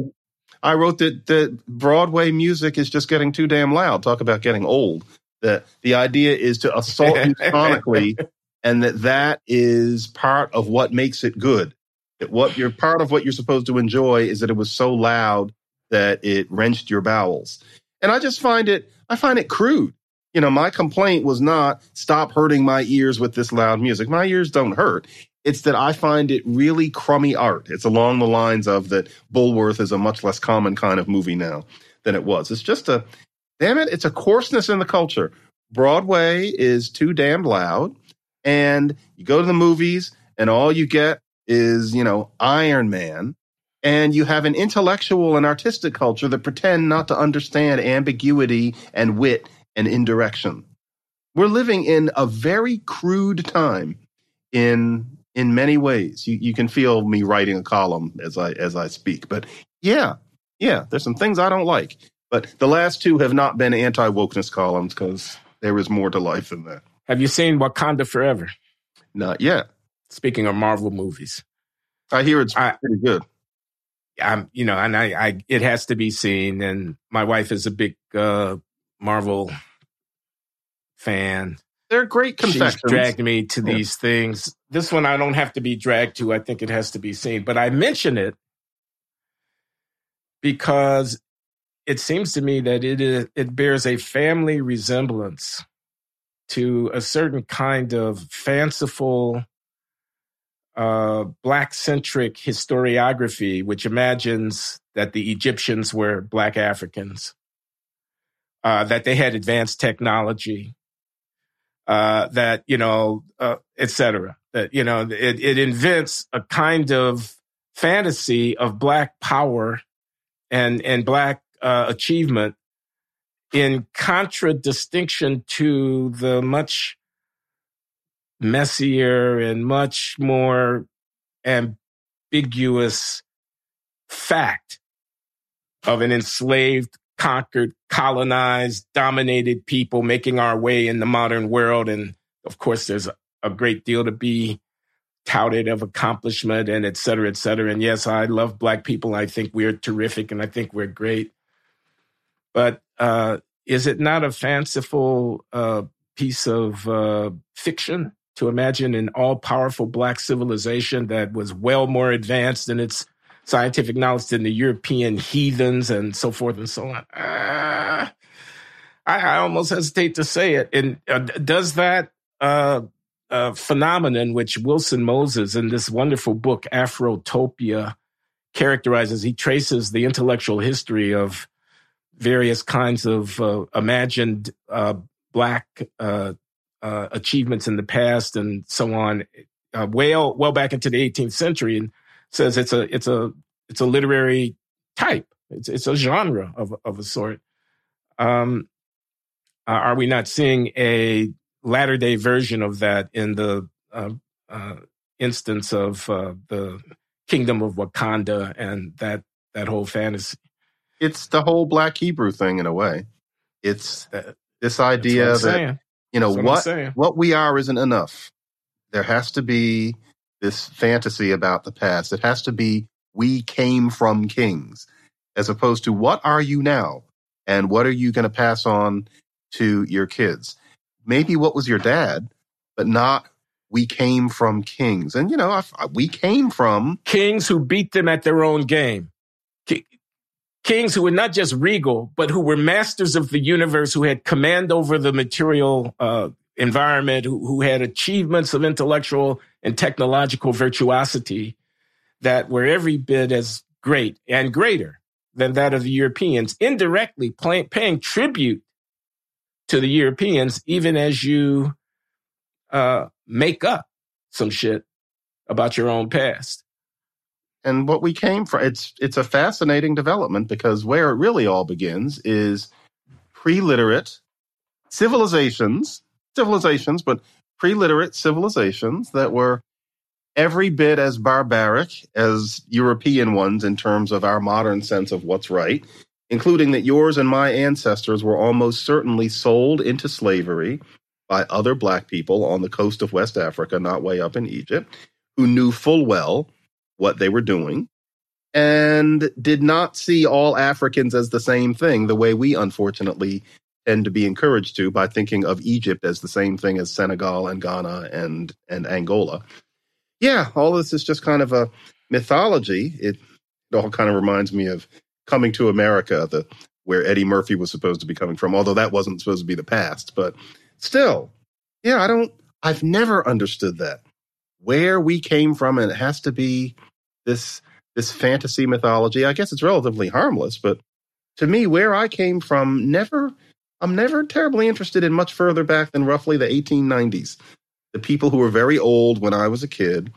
I wrote that that Broadway music is just getting too damn loud. Talk about getting old. That the idea is to assault you sonically, and that that is part of what makes it good. That what you're part of what you're supposed to enjoy is that it was so loud that it wrenched your bowels. And I just find it, I find it crude. You know, my complaint was not stop hurting my ears with this loud music. My ears don't hurt. It's that I find it really crummy art. It's along the lines of that Bulworth is a much less common kind of movie now than it was. It's just a, damn it, it's a coarseness in the culture. Broadway is too damn loud. And you go to the movies and all you get is, you know, Iron Man. And you have an intellectual and artistic culture that pretend not to understand ambiguity and wit and indirection. We're living in a very crude time in in many ways. You you can feel me writing a column as I as I speak. But yeah, yeah, there's some things I don't like. But the last two have not been anti wokeness columns because there is more to life than that. Have you seen Wakanda Forever? Not yet. Speaking of Marvel movies, I hear it's I, pretty good. I'm, you know, and I, I, it has to be seen. And my wife is a big uh, Marvel fan. They're great confections. She's dragged me to yeah. these things. This one I don't have to be dragged to. I think it has to be seen. But I mention it because it seems to me that it is, it bears a family resemblance to a certain kind of fanciful uh, black centric historiography, which imagines that the Egyptians were black Africans, uh, that they had advanced technology, uh, that, you know, uh, et cetera. That, you know, it, it invents a kind of fantasy of black power and, and black uh, achievement in contradistinction to the much messier and much more ambiguous fact of an enslaved, conquered, colonized, dominated people making our way in the modern world. And of course, there's a great deal to be touted of accomplishment and et cetera, et cetera. And yes, I love Black people. I think we're terrific and I think we're great. But uh, is it not a fanciful uh, piece of uh, fiction to imagine an all powerful Black civilization that was well more advanced in its scientific knowledge than the European heathens and so forth and so on? Uh, I, I, almost hesitate to say it. And uh, does that uh, uh, phenomenon, which Wilson Moses in this wonderful book, Afrotopia, characterizes, he traces the intellectual history of various kinds of uh, imagined uh, black achievements in the past and so on, well well back into the 18th century, and says it's a it's a it's a literary type. It's it's a genre of of a sort. Um, uh, are we not seeing a latter day version of that in the uh instance of uh, the kingdom of Wakanda and that that whole fantasy? it's the whole black Hebrew thing in a way. It's this idea that saying. you know what what, what we are isn't enough. There has to be this fantasy about the past. It has to be we came from kings, as opposed to what are you now, and what are you going to pass on to your kids? Maybe what was your dad, but not we came from kings. And you know, I, we came from kings who beat them at their own game kings who were not just regal, but who were masters of the universe, who had command over the material uh, environment, who, who had achievements of intellectual and technological virtuosity that were every bit as great and greater than that of the Europeans, indirectly pay, paying tribute to the Europeans, even as you uh, make up some shit about your own past and what we came from. It's it's a fascinating development because where it really all begins is pre-literate civilizations civilizations, but pre-literate civilizations that were every bit as barbaric as European ones in terms of our modern sense of what's right, including that yours and my ancestors were almost certainly sold into slavery by other black people on the coast of West Africa, not way up in Egypt, who knew full well what they were doing and did not see all Africans as the same thing, the way we unfortunately tend to be encouraged to by thinking of Egypt as the same thing as Senegal and Ghana and, and Angola yeah, all this is just kind of a mythology. It, it all kind of reminds me of Coming to America, the where Eddie Murphy was supposed to be coming from, although that wasn't supposed to be the past. But still, yeah, I don't. I've never understood that where we came from, and it has to be this this fantasy mythology. I guess it's relatively harmless, but to me, where I came from, never. I'm never terribly interested in much further back than roughly the 1890s the people who were very old when I was a kid,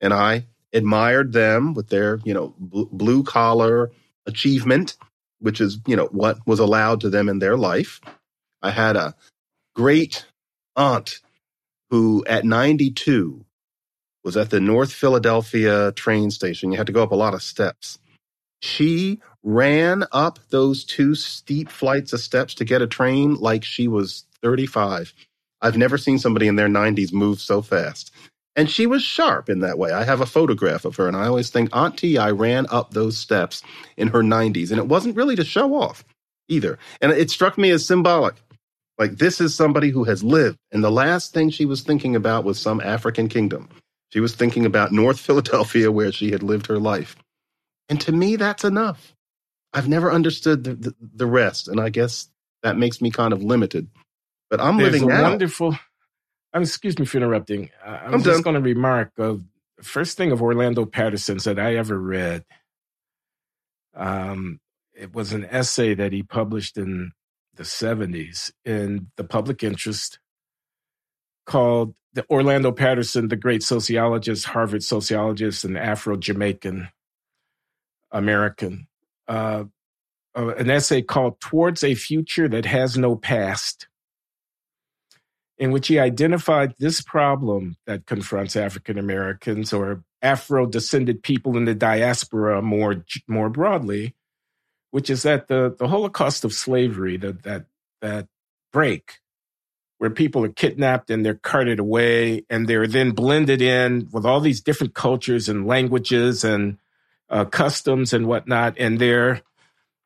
and I admired them with their, you know, bl- blue collar achievement, which is, you know, what was allowed to them in their life. I had a great aunt who at 92 was at the North Philadelphia train station. You had to go up a lot of steps. She ran up those two steep flights of steps to get a train like she was 35. I've never seen somebody in their 90s move so fast. And she was sharp in that way. I have a photograph of her, and I always think Auntie I ran up those steps in her 90s, and it wasn't really to show off either. And it struck me as symbolic. Like, this is somebody who has lived, and the last thing she was thinking about was some African kingdom. She was thinking about North Philadelphia, where she had lived her life. And to me, that's enough. I've never understood the, the, the rest, and I guess that makes me kind of limited but I'm There's living a now. wonderful. Um, excuse me for interrupting. I, I was I'm just going to remark of the first thing of Orlando Patterson's that I ever read. Um, it was an essay that he published in the 70s in the public interest called the Orlando Patterson, the great sociologist, Harvard sociologist, and Afro Jamaican American. Uh, uh, an essay called Towards a Future That Has No Past in which he identified this problem that confronts African Americans or Afro descended people in the diaspora more, more broadly, which is that the, the Holocaust of slavery, that, that, that break where people are kidnapped and they're carted away and they're then blended in with all these different cultures and languages and uh, customs and whatnot. And there,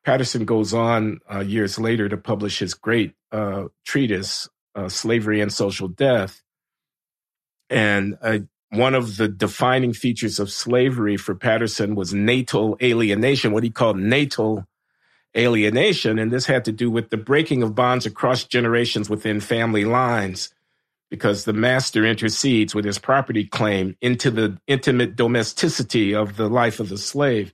Patterson goes on uh, years later to publish his great uh, treatise uh, slavery and social death. And uh, one of the defining features of slavery for Patterson was natal alienation, what he called natal alienation. And this had to do with the breaking of bonds across generations within family lines because the master intercedes with his property claim into the intimate domesticity of the life of the slave.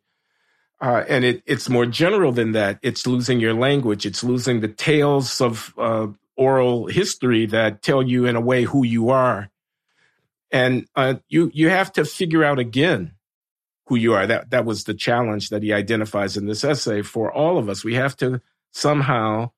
Uh, and it, it's more general than that. It's losing your language. It's losing the tales of uh, oral history that tell you in a way who you are. And uh, you you have to figure out again who you are. That that was the challenge that he identifies in this essay for all of us. We have to somehow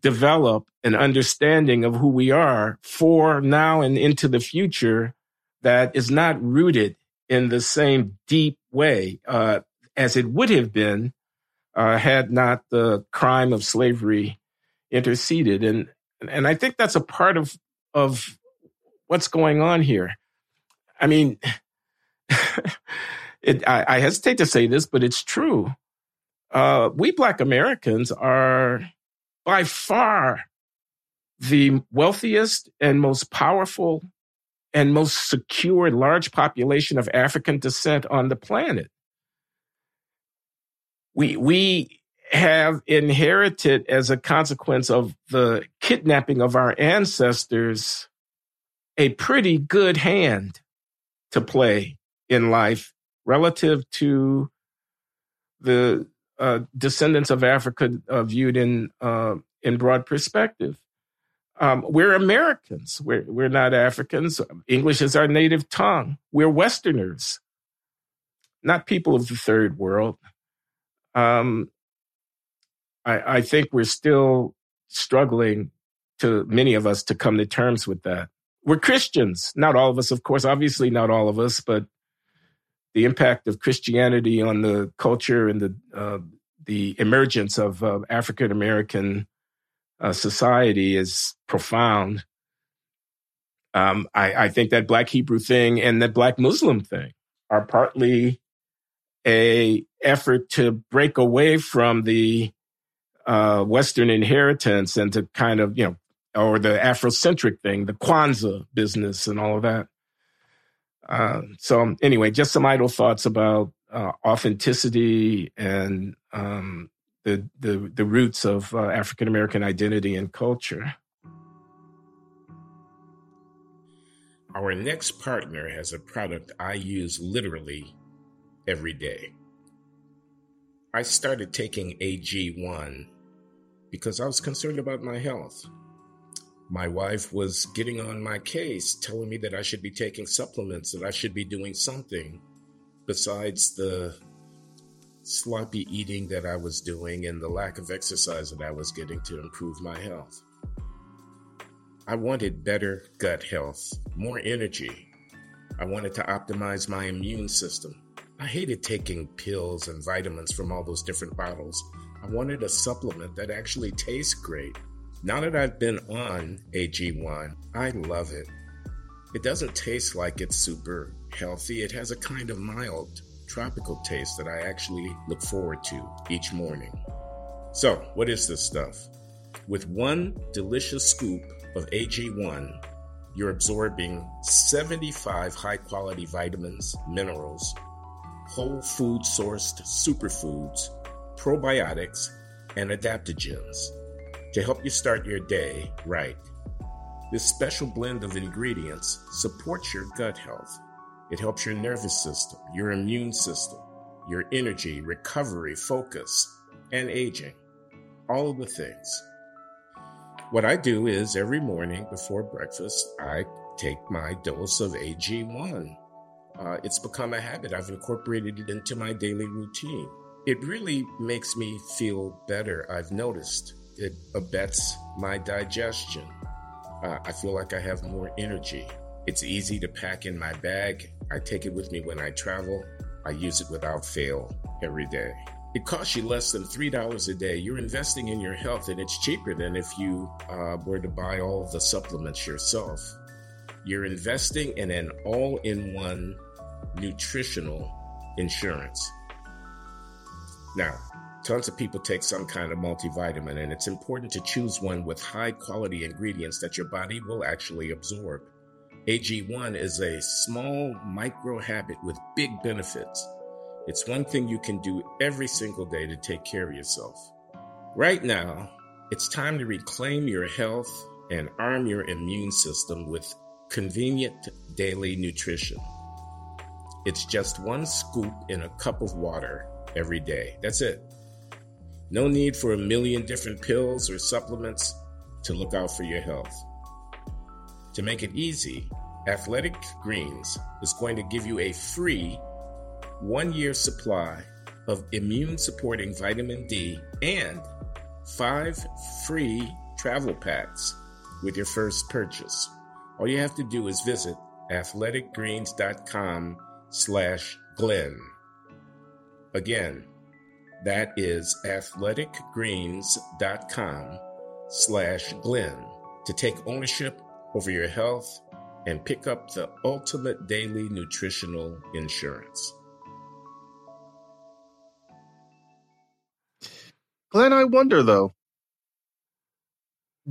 develop an understanding of who we are for now and into the future that is not rooted in the same deep way uh, as it would have been uh, had not the crime of slavery interceded. And and I think that's a part of of what's going on here. I mean, it, I, I, hesitate to say this, but it's true. Uh, we Black Americans are by far the wealthiest and most powerful and most secure large population of African descent on the planet. We we have inherited as a consequence of the kidnapping of our ancestors a pretty good hand to play in life relative to the uh, descendants of Africa uh, viewed in uh, in broad perspective. Um, we're Americans. We're we're not Africans. English is our native tongue. We're Westerners, not people of the third world. Um, I, I think we're still struggling to many of us to come to terms with that. We're Christians, not all of us, of course, obviously not all of us, but the impact of Christianity on the culture and the uh, the emergence of uh, African American uh, society is profound. Um, I, I, think that Black Hebrew thing and that Black Muslim thing are partly a effort to break away from the uh, Western inheritance and to kind of you know, or the Afrocentric thing, the Kwanzaa business, and all of that. Uh, so anyway, just some idle thoughts about uh, authenticity and um, the, the the roots of uh, African American identity and culture. Our next partner has a product I use literally every day. I started taking AG1 because I was concerned about my health. My wife was getting on my case, telling me that I should be taking supplements, that I should be doing something besides the sloppy eating that I was doing and the lack of exercise that I was getting to improve my health. I wanted better gut health, more energy. I wanted to optimize my immune system. I hated taking pills and vitamins from all those different bottles. I wanted a supplement that actually tastes great now that I've been on AG1, I love it. It doesn't taste like it's super healthy, it has a kind of mild tropical taste that I actually look forward to each morning. So, what is this stuff? With one delicious scoop of AG1, you're absorbing 75 high quality vitamins, minerals, whole food sourced superfoods, probiotics, and adaptogens to help you start your day right. This special blend of ingredients supports your gut health. It helps your nervous system, your immune system, your energy, recovery, focus, and aging. All of the things. What I do is every morning before breakfast, I take my dose of AG1. Uh, it's become a habit. I've incorporated it into my daily routine. It really makes me feel better, I've noticed it abets my digestion. Uh, I feel like I have more energy. It's easy to pack in my bag. I take it with me when I travel. I use it without fail every day. It costs you less than $3 a day. You're investing in your health, and it's cheaper than if you uh, were to buy all the supplements yourself. You're investing in an all in one nutritional insurance. Now, Tons of people take some kind of multivitamin, and it's important to choose one with high quality ingredients that your body will actually absorb. AG1 is a small micro habit with big benefits. It's one thing you can do every single day to take care of yourself. Right now, it's time to reclaim your health and arm your immune system with convenient daily nutrition. It's just one scoop in a cup of water every day. That's it. No need for a million different pills or supplements to look out for your health. To make it easy, Athletic Greens is going to give you a free one year supply of immune supporting vitamin D and five free travel packs with your first purchase. All you have to do is visit athleticgreens.com slash Glenn. Again, that is athleticgreens.com slash Glenn to take ownership over your health and pick up the ultimate daily nutritional insurance. Glenn, I wonder though,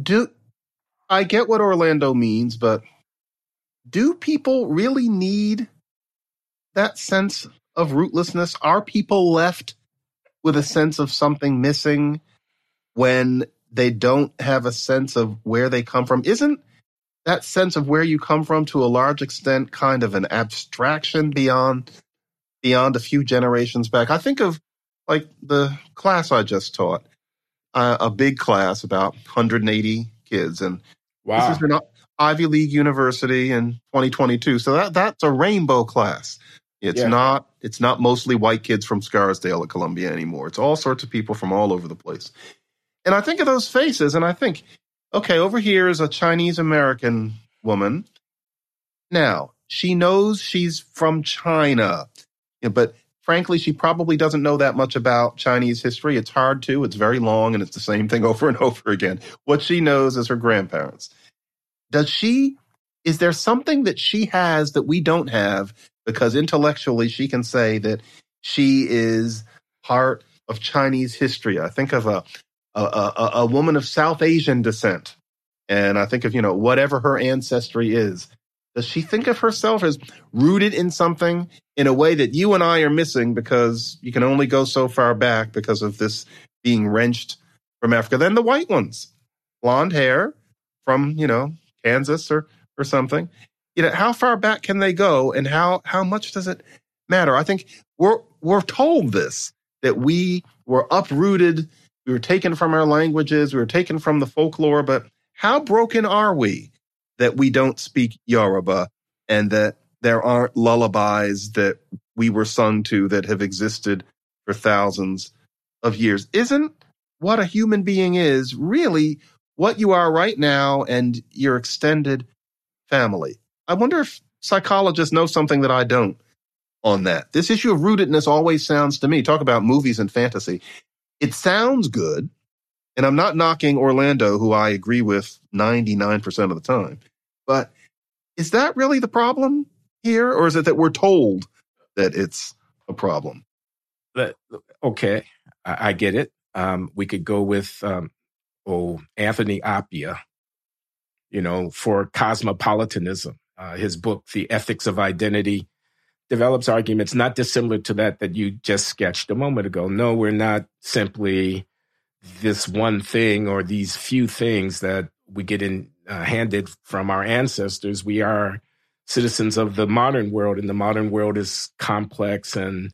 do I get what Orlando means, but do people really need that sense of rootlessness? Are people left with a sense of something missing when they don't have a sense of where they come from. Isn't that sense of where you come from to a large extent kind of an abstraction beyond beyond a few generations back? I think of like the class I just taught, uh, a big class about 180 kids, and wow. this is an Ivy League university in 2022. So that that's a rainbow class. It's yeah. not it's not mostly white kids from Scarsdale at Columbia anymore. It's all sorts of people from all over the place. And I think of those faces and I think okay, over here is a Chinese American woman. Now, she knows she's from China, but frankly, she probably doesn't know that much about Chinese history. It's hard to, it's very long, and it's the same thing over and over again. What she knows is her grandparents. Does she, is there something that she has that we don't have? Because intellectually, she can say that she is part of Chinese history. I think of a, a, a, a woman of South Asian descent. And I think of, you know, whatever her ancestry is. Does she think of herself as rooted in something in a way that you and I are missing because you can only go so far back because of this being wrenched from Africa? Then the white ones, blonde hair from, you know, Kansas or, or something. You know, how far back can they go and how, how much does it matter? I think we're, we're told this, that we were uprooted. We were taken from our languages. We were taken from the folklore, but how broken are we? that we don't speak Yoruba and that there aren't lullabies that we were sung to that have existed for thousands of years. Isn't what a human being is really what you are right now and your extended family? I wonder if psychologists know something that I don't on that. This issue of rootedness always sounds to me, talk about movies and fantasy. It sounds good and I'm not knocking Orlando, who I agree with 99% of the time. But is that really the problem here? Or is it that we're told that it's a problem? Okay, I, get it. Um, we could go with, um, oh, Anthony Appiah, you know, for cosmopolitanism. Uh, his book, The Ethics of Identity, develops arguments not dissimilar to that that you just sketched a moment ago. No, we're not simply this one thing or these few things that we get in uh, handed from our ancestors. We are citizens of the modern world, and the modern world is complex and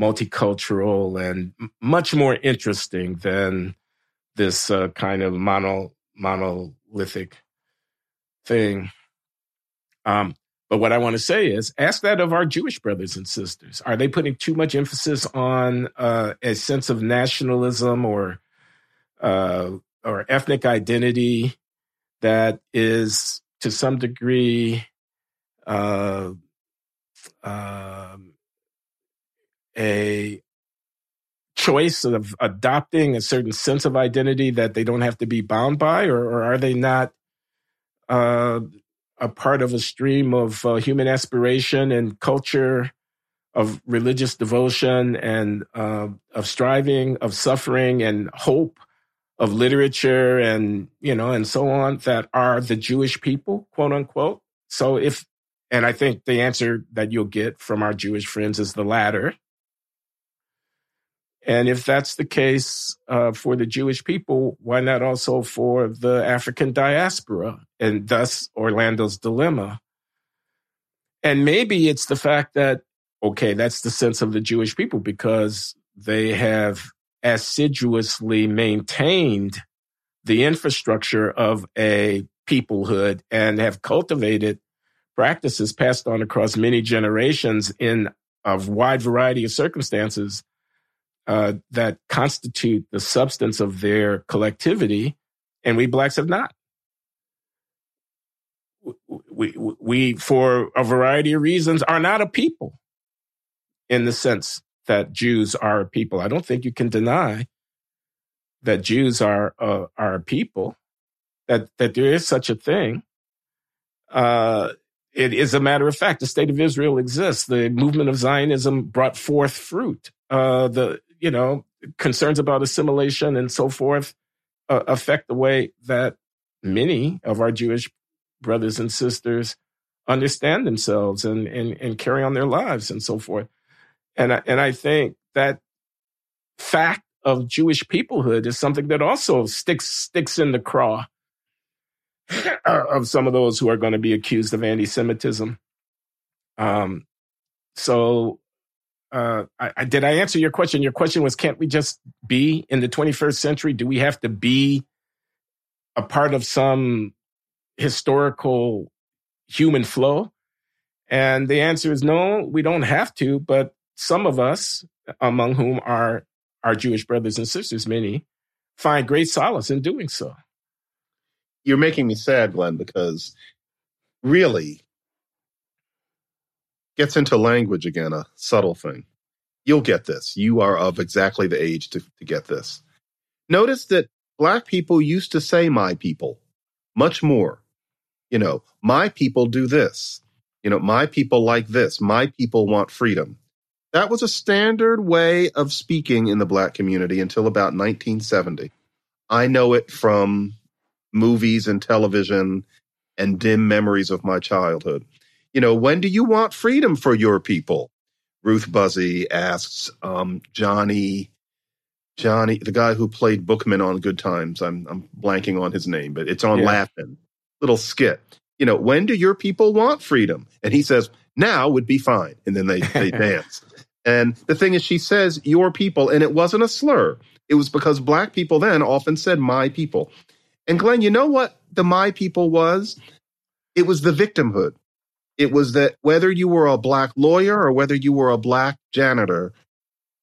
multicultural and much more interesting than this uh, kind of mono monolithic thing. Um, but what I want to say is, ask that of our Jewish brothers and sisters. Are they putting too much emphasis on uh, a sense of nationalism or uh, or ethnic identity that is to some degree uh, uh, a choice of adopting a certain sense of identity that they don't have to be bound by, or, or are they not uh, a part of a stream of uh, human aspiration and culture, of religious devotion and uh, of striving, of suffering and hope? of literature and you know and so on that are the Jewish people, quote unquote. So if and I think the answer that you'll get from our Jewish friends is the latter. And if that's the case uh, for the Jewish people, why not also for the African diaspora and thus Orlando's dilemma? And maybe it's the fact that, okay, that's the sense of the Jewish people because they have assiduously maintained the infrastructure of a peoplehood and have cultivated practices passed on across many generations in a wide variety of circumstances uh, that constitute the substance of their collectivity, and we blacks have not. We, we, we, for a variety of reasons, are not a people in the sense that Jews are a people. I don't think you can deny that Jews are uh, are a people. That that there is such a thing. Uh, it is a matter of fact. The state of Israel exists. The movement of Zionism brought forth fruit. Uh, the you know concerns about assimilation and so forth uh, affect the way that many of our Jewish brothers and sisters understand themselves and, and, and carry on their lives and so forth. And I, and I think that fact of Jewish peoplehood is something that also sticks sticks in the craw of some of those who are going to be accused of anti-Semitism. Um, so, uh, I, I, did I answer your question? Your question was, can't we just be in the 21st century? Do we have to be a part of some historical human flow? And the answer is no, we don't have to. But some of us, among whom are our Jewish brothers and sisters, many, find great solace in doing so. you're making me sad, Glenn, because really gets into language again, a subtle thing. You'll get this. You are of exactly the age to, to get this. Notice that black people used to say my people much more. You know, my people do this. You know, my people like this. My people want freedom. That was a standard way of speaking in the black community until about 1970. I know it from movies and television and dim memories of my childhood. You know, when do you want freedom for your people? Ruth Buzzi asks um, Johnny, Johnny, the guy who played Bookman on Good Times. I'm, I'm blanking on his name, but it's on yeah. Laughing. Little skit. You know, when do your people want freedom? And he says, now would be fine. And then they, they dance. And the thing is, she says your people, and it wasn't a slur. It was because black people then often said my people. And Glenn, you know what the my people was? It was the victimhood. It was that whether you were a black lawyer or whether you were a black janitor,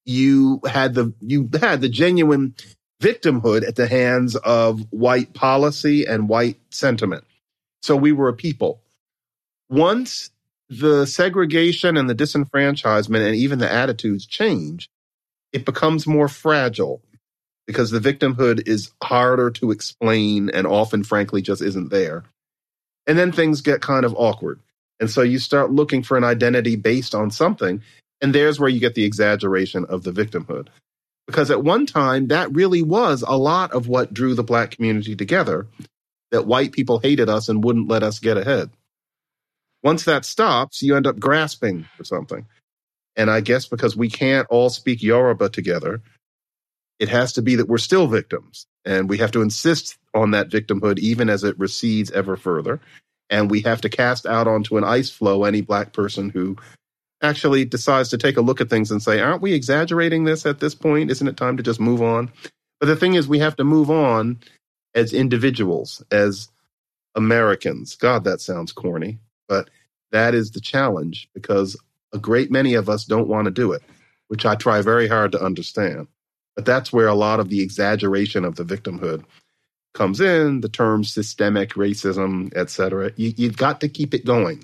you had the you had the genuine victimhood at the hands of white policy and white sentiment. So we were a people. Once the segregation and the disenfranchisement and even the attitudes change, it becomes more fragile because the victimhood is harder to explain and often, frankly, just isn't there. And then things get kind of awkward. And so you start looking for an identity based on something. And there's where you get the exaggeration of the victimhood. Because at one time, that really was a lot of what drew the black community together that white people hated us and wouldn't let us get ahead. Once that stops, you end up grasping for something. And I guess because we can't all speak Yoruba together, it has to be that we're still victims. And we have to insist on that victimhood even as it recedes ever further. And we have to cast out onto an ice floe any black person who actually decides to take a look at things and say, aren't we exaggerating this at this point? Isn't it time to just move on? But the thing is, we have to move on as individuals, as Americans. God, that sounds corny, but that is the challenge because a great many of us don't want to do it, which I try very hard to understand. But that's where a lot of the exaggeration of the victimhood comes in, the term systemic racism, etc. You, you've got to keep it going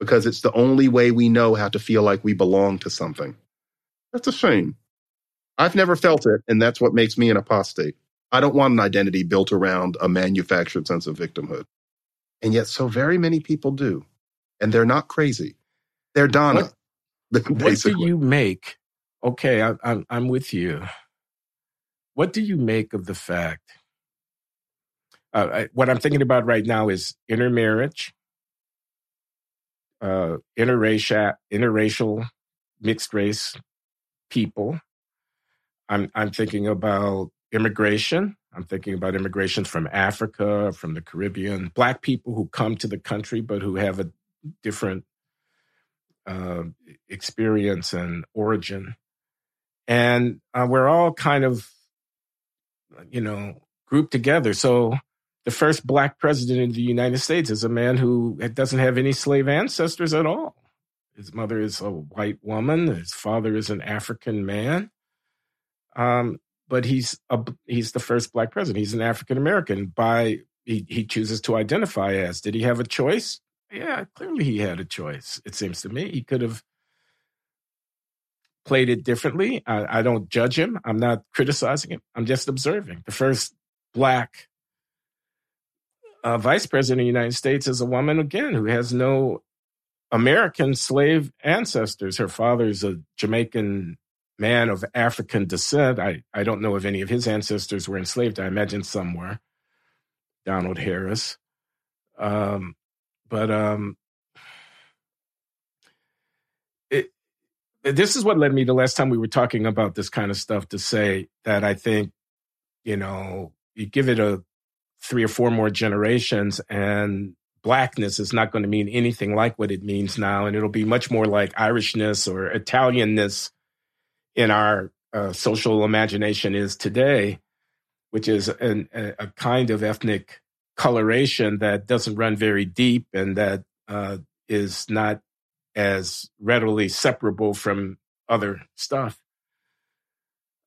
because it's the only way we know how to feel like we belong to something. That's a shame. I've never felt it, and that's what makes me an apostate. I don't want an identity built around a manufactured sense of victimhood. And yet, so very many people do. And they're not crazy. They're Donna. What, what do you make? Okay, I, I'm, I'm with you. What do you make of the fact? Uh, I, what I'm thinking about right now is intermarriage, uh, interracial, interracial, mixed race people. I'm I'm thinking about immigration. I'm thinking about immigration from Africa, from the Caribbean, black people who come to the country but who have a different uh, experience and origin. And uh, we're all kind of you know, grouped together. So the first black president of the United States is a man who doesn't have any slave ancestors at all. His mother is a white woman. His father is an African man. Um, but he's a, he's the first black president. He's an African American. By he, he chooses to identify as. Did he have a choice? Yeah, clearly he had a choice. It seems to me he could have played it differently. I, I don't judge him. I'm not criticizing him. I'm just observing. The first black uh, vice president of the United States is a woman, again, who has no American slave ancestors. Her father is a Jamaican man of African descent. I, I don't know if any of his ancestors were enslaved. I imagine some were. Donald Harris. Um, but um, it, this is what led me the last time we were talking about this kind of stuff to say that I think, you know, you give it a three or four more generations and blackness is not going to mean anything like what it means now. And it'll be much more like Irishness or Italianness in our uh, social imagination is today, which is an, a kind of ethnic coloration that doesn't run very deep and that uh, is not as readily separable from other stuff.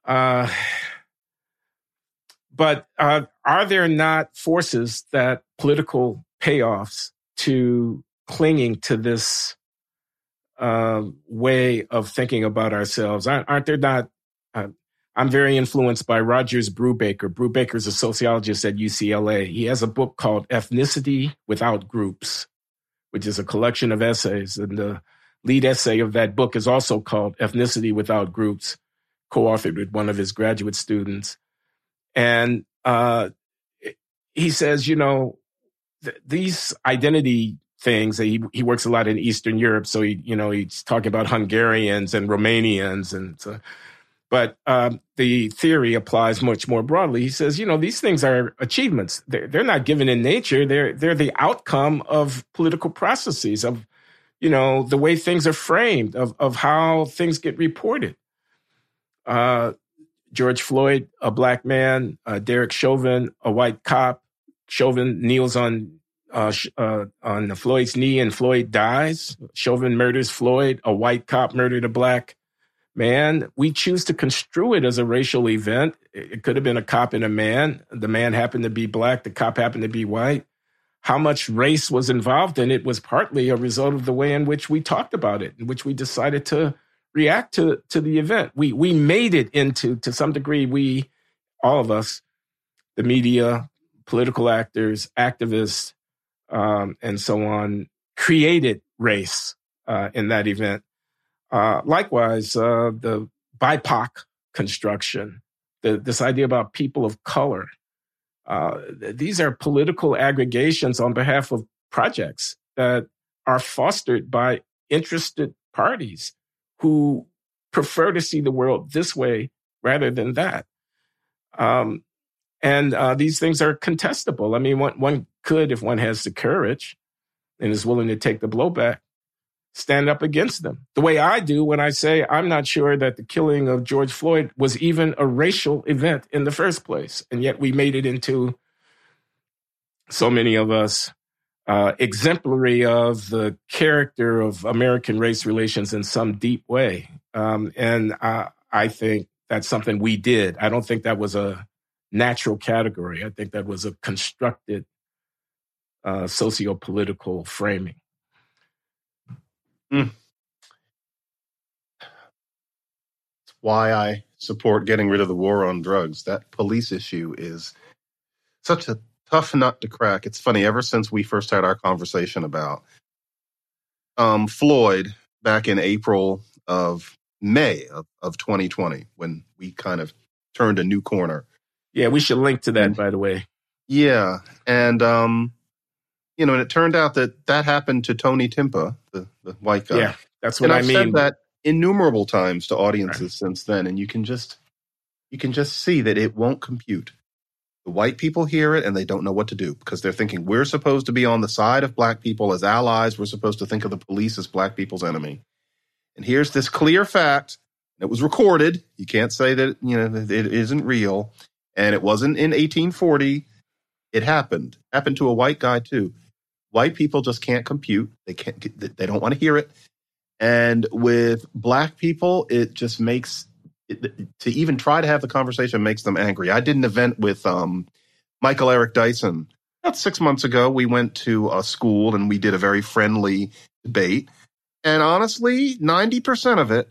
Uh, but uh, are there not forces that political payoffs to clinging to this uh, way of thinking about ourselves? Aren't, aren't there not? Uh, I'm very influenced by Rogers Brubaker. Brubaker's a sociologist at UCLA. He has a book called Ethnicity Without Groups, which is a collection of essays. And the lead essay of that book is also called Ethnicity Without Groups, co authored with one of his graduate students. And uh, he says, you know, th- these identity things. He he works a lot in Eastern Europe, so he you know he's talking about Hungarians and Romanians, and so, but um, the theory applies much more broadly. He says, you know, these things are achievements. They're they're not given in nature. They're they're the outcome of political processes of you know the way things are framed of of how things get reported. Uh, George Floyd, a black man, uh, Derek Chauvin, a white cop. Chauvin kneels on uh, uh, on Floyd's knee and Floyd dies. Chauvin murders Floyd. A white cop murdered a black man. We choose to construe it as a racial event. It could have been a cop and a man. The man happened to be black. The cop happened to be white. How much race was involved in it was partly a result of the way in which we talked about it, in which we decided to react to to the event. We we made it into to some degree. We all of us, the media, political actors, activists, um, and so on, created race uh, in that event. Uh, likewise, uh, the BIPOC construction, the, this idea about people of color. Uh, these are political aggregations on behalf of projects that are fostered by interested parties who prefer to see the world this way rather than that. Um, and uh, these things are contestable. I mean, one, one could, if one has the courage and is willing to take the blowback, stand up against them. The way I do when I say I'm not sure that the killing of George Floyd was even a racial event in the first place. And yet we made it into so many of us uh, exemplary of the character of American race relations in some deep way. Um, and I, I think that's something we did. I don't think that was a natural category. I think that was a constructed uh, socio-political framing. Mm. Why I support getting rid of the war on drugs. That police issue is such a tough nut to crack. It's funny, ever since we first had our conversation about um, Floyd back in April of May of, of 2020, when we kind of turned a new corner. Yeah, we should link to that, by the way. Yeah. And um, you know, and it turned out that that happened to Tony Timpa, the, the white guy. Yeah, that's what and I I've mean. said that innumerable times to audiences right. since then, and you can just you can just see that it won't compute. The white people hear it and they don't know what to do because they're thinking we're supposed to be on the side of black people as allies. We're supposed to think of the police as black people's enemy. And here's this clear fact. It was recorded. You can't say that you know it isn't real. And it wasn't in 1840. It happened. Happened to a white guy too white people just can't compute. They can't. They don't want to hear it. And with black people, it just makes it, to even try to have the conversation makes them angry. I did an event with um, Michael Eric Dyson about six months ago. We went to a school and we did a very friendly debate. And honestly, ninety percent of it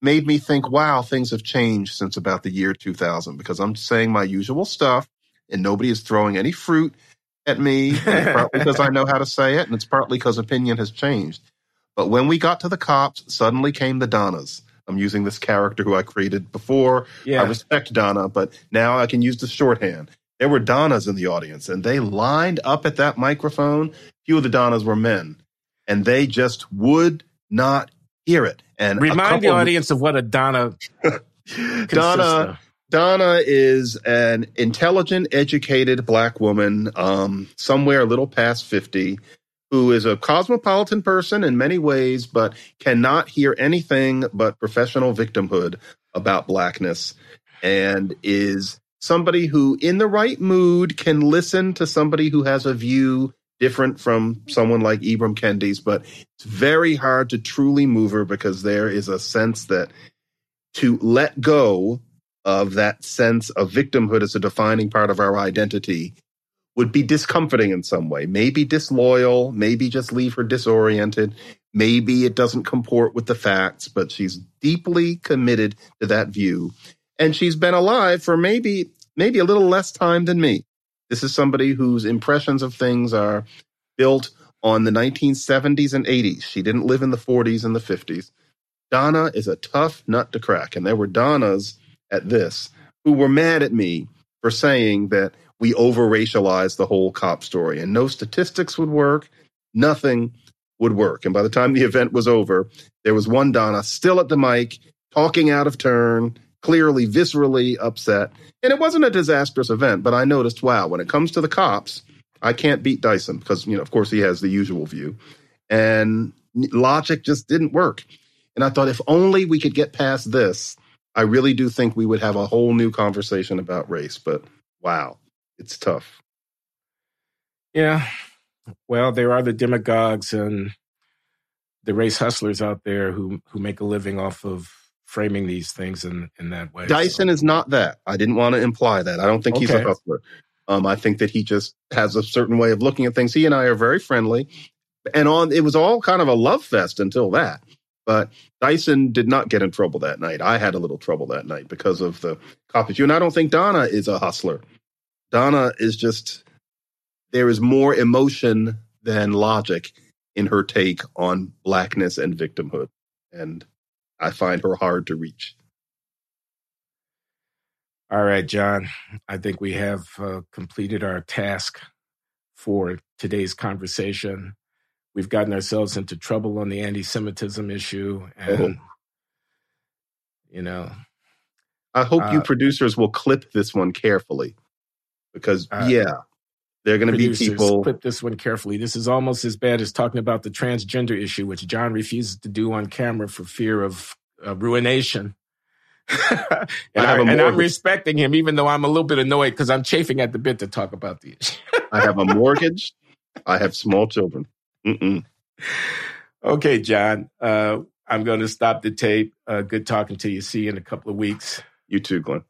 made me think, "Wow, things have changed since about the year 2000." Because I'm saying my usual stuff, and nobody is throwing any fruit at me, because I know how to say it, and it's partly because opinion has changed. But when we got to the cops, suddenly came the Donnas. I'm using this character who I created before. Yeah. I respect Donna, but now I can use the shorthand. There were Donnas in the audience, and they lined up at that microphone. Few of the Donnas were men, and they just would not hear it. And remind the audience of what a Donna. Donna Donna is an intelligent, educated black woman, um, somewhere a little past 50, who is a cosmopolitan person in many ways, but cannot hear anything but professional victimhood about blackness, and is somebody who, in the right mood, can listen to somebody who has a view different from someone like Ibram Kendi's, but it's very hard to truly move her because there is a sense that to let go of that sense of victimhood as a defining part of our identity would be discomforting in some way. Maybe disloyal, maybe just leave her disoriented. Maybe it doesn't comport with the facts, but she's deeply committed to that view. And she's been alive for maybe maybe a little less time than me. This is somebody whose impressions of things are built on the 1970s and 80s. She didn't live in the 40s and the 50s. Donna is a tough nut to crack. And there were Donnas at this who were mad at me for saying that we over racialized the whole cop story and no statistics would work. Nothing would work. And by the time the event was over, there was one Donna still at the mic, talking out of turn, clearly viscerally upset. And it wasn't a disastrous event, but I noticed, wow, when it comes to the cops, I can't beat Dyson because, you know, of course he has the usual view. And logic just didn't work. And I thought if only we could get past this, I really do think we would have a whole new conversation about race. But wow, it's tough. Yeah. Well, there are the demagogues and the race hustlers out there who who make a living off of framing these things in in that way. Dyson so. is not that. I didn't want to imply that. I don't think okay. he's a hustler. Um, I think that he just has a certain way of looking at things. He and I are very friendly, and on it was all kind of a love fest until that. But Dyson did not get in trouble that night. I had a little trouble that night because of the cop issue, and I don't think Donna is a hustler. Donna is just there is more emotion than logic in her take on blackness and victimhood. And I find her hard to reach. All right, John. I think we have uh, completed our task for today's conversation. We've gotten ourselves into trouble on the anti Semitism issue. And, oh. you know. I hope uh, you producers will clip this one carefully because uh, yeah, they're going to be people. Clip this one carefully. This is almost as bad as talking about the transgender issue, which John refuses to do on camera for fear of uh, ruination. and, I am respecting him, even though I'm a little bit annoyed because I'm chafing at the bit to talk about the issue. I have a mortgage. I have small children. Mm-mm. Okay, John. Uh, I'm going to stop the tape. Uh, good talking to you. See you in a couple of weeks. You too, Glenn.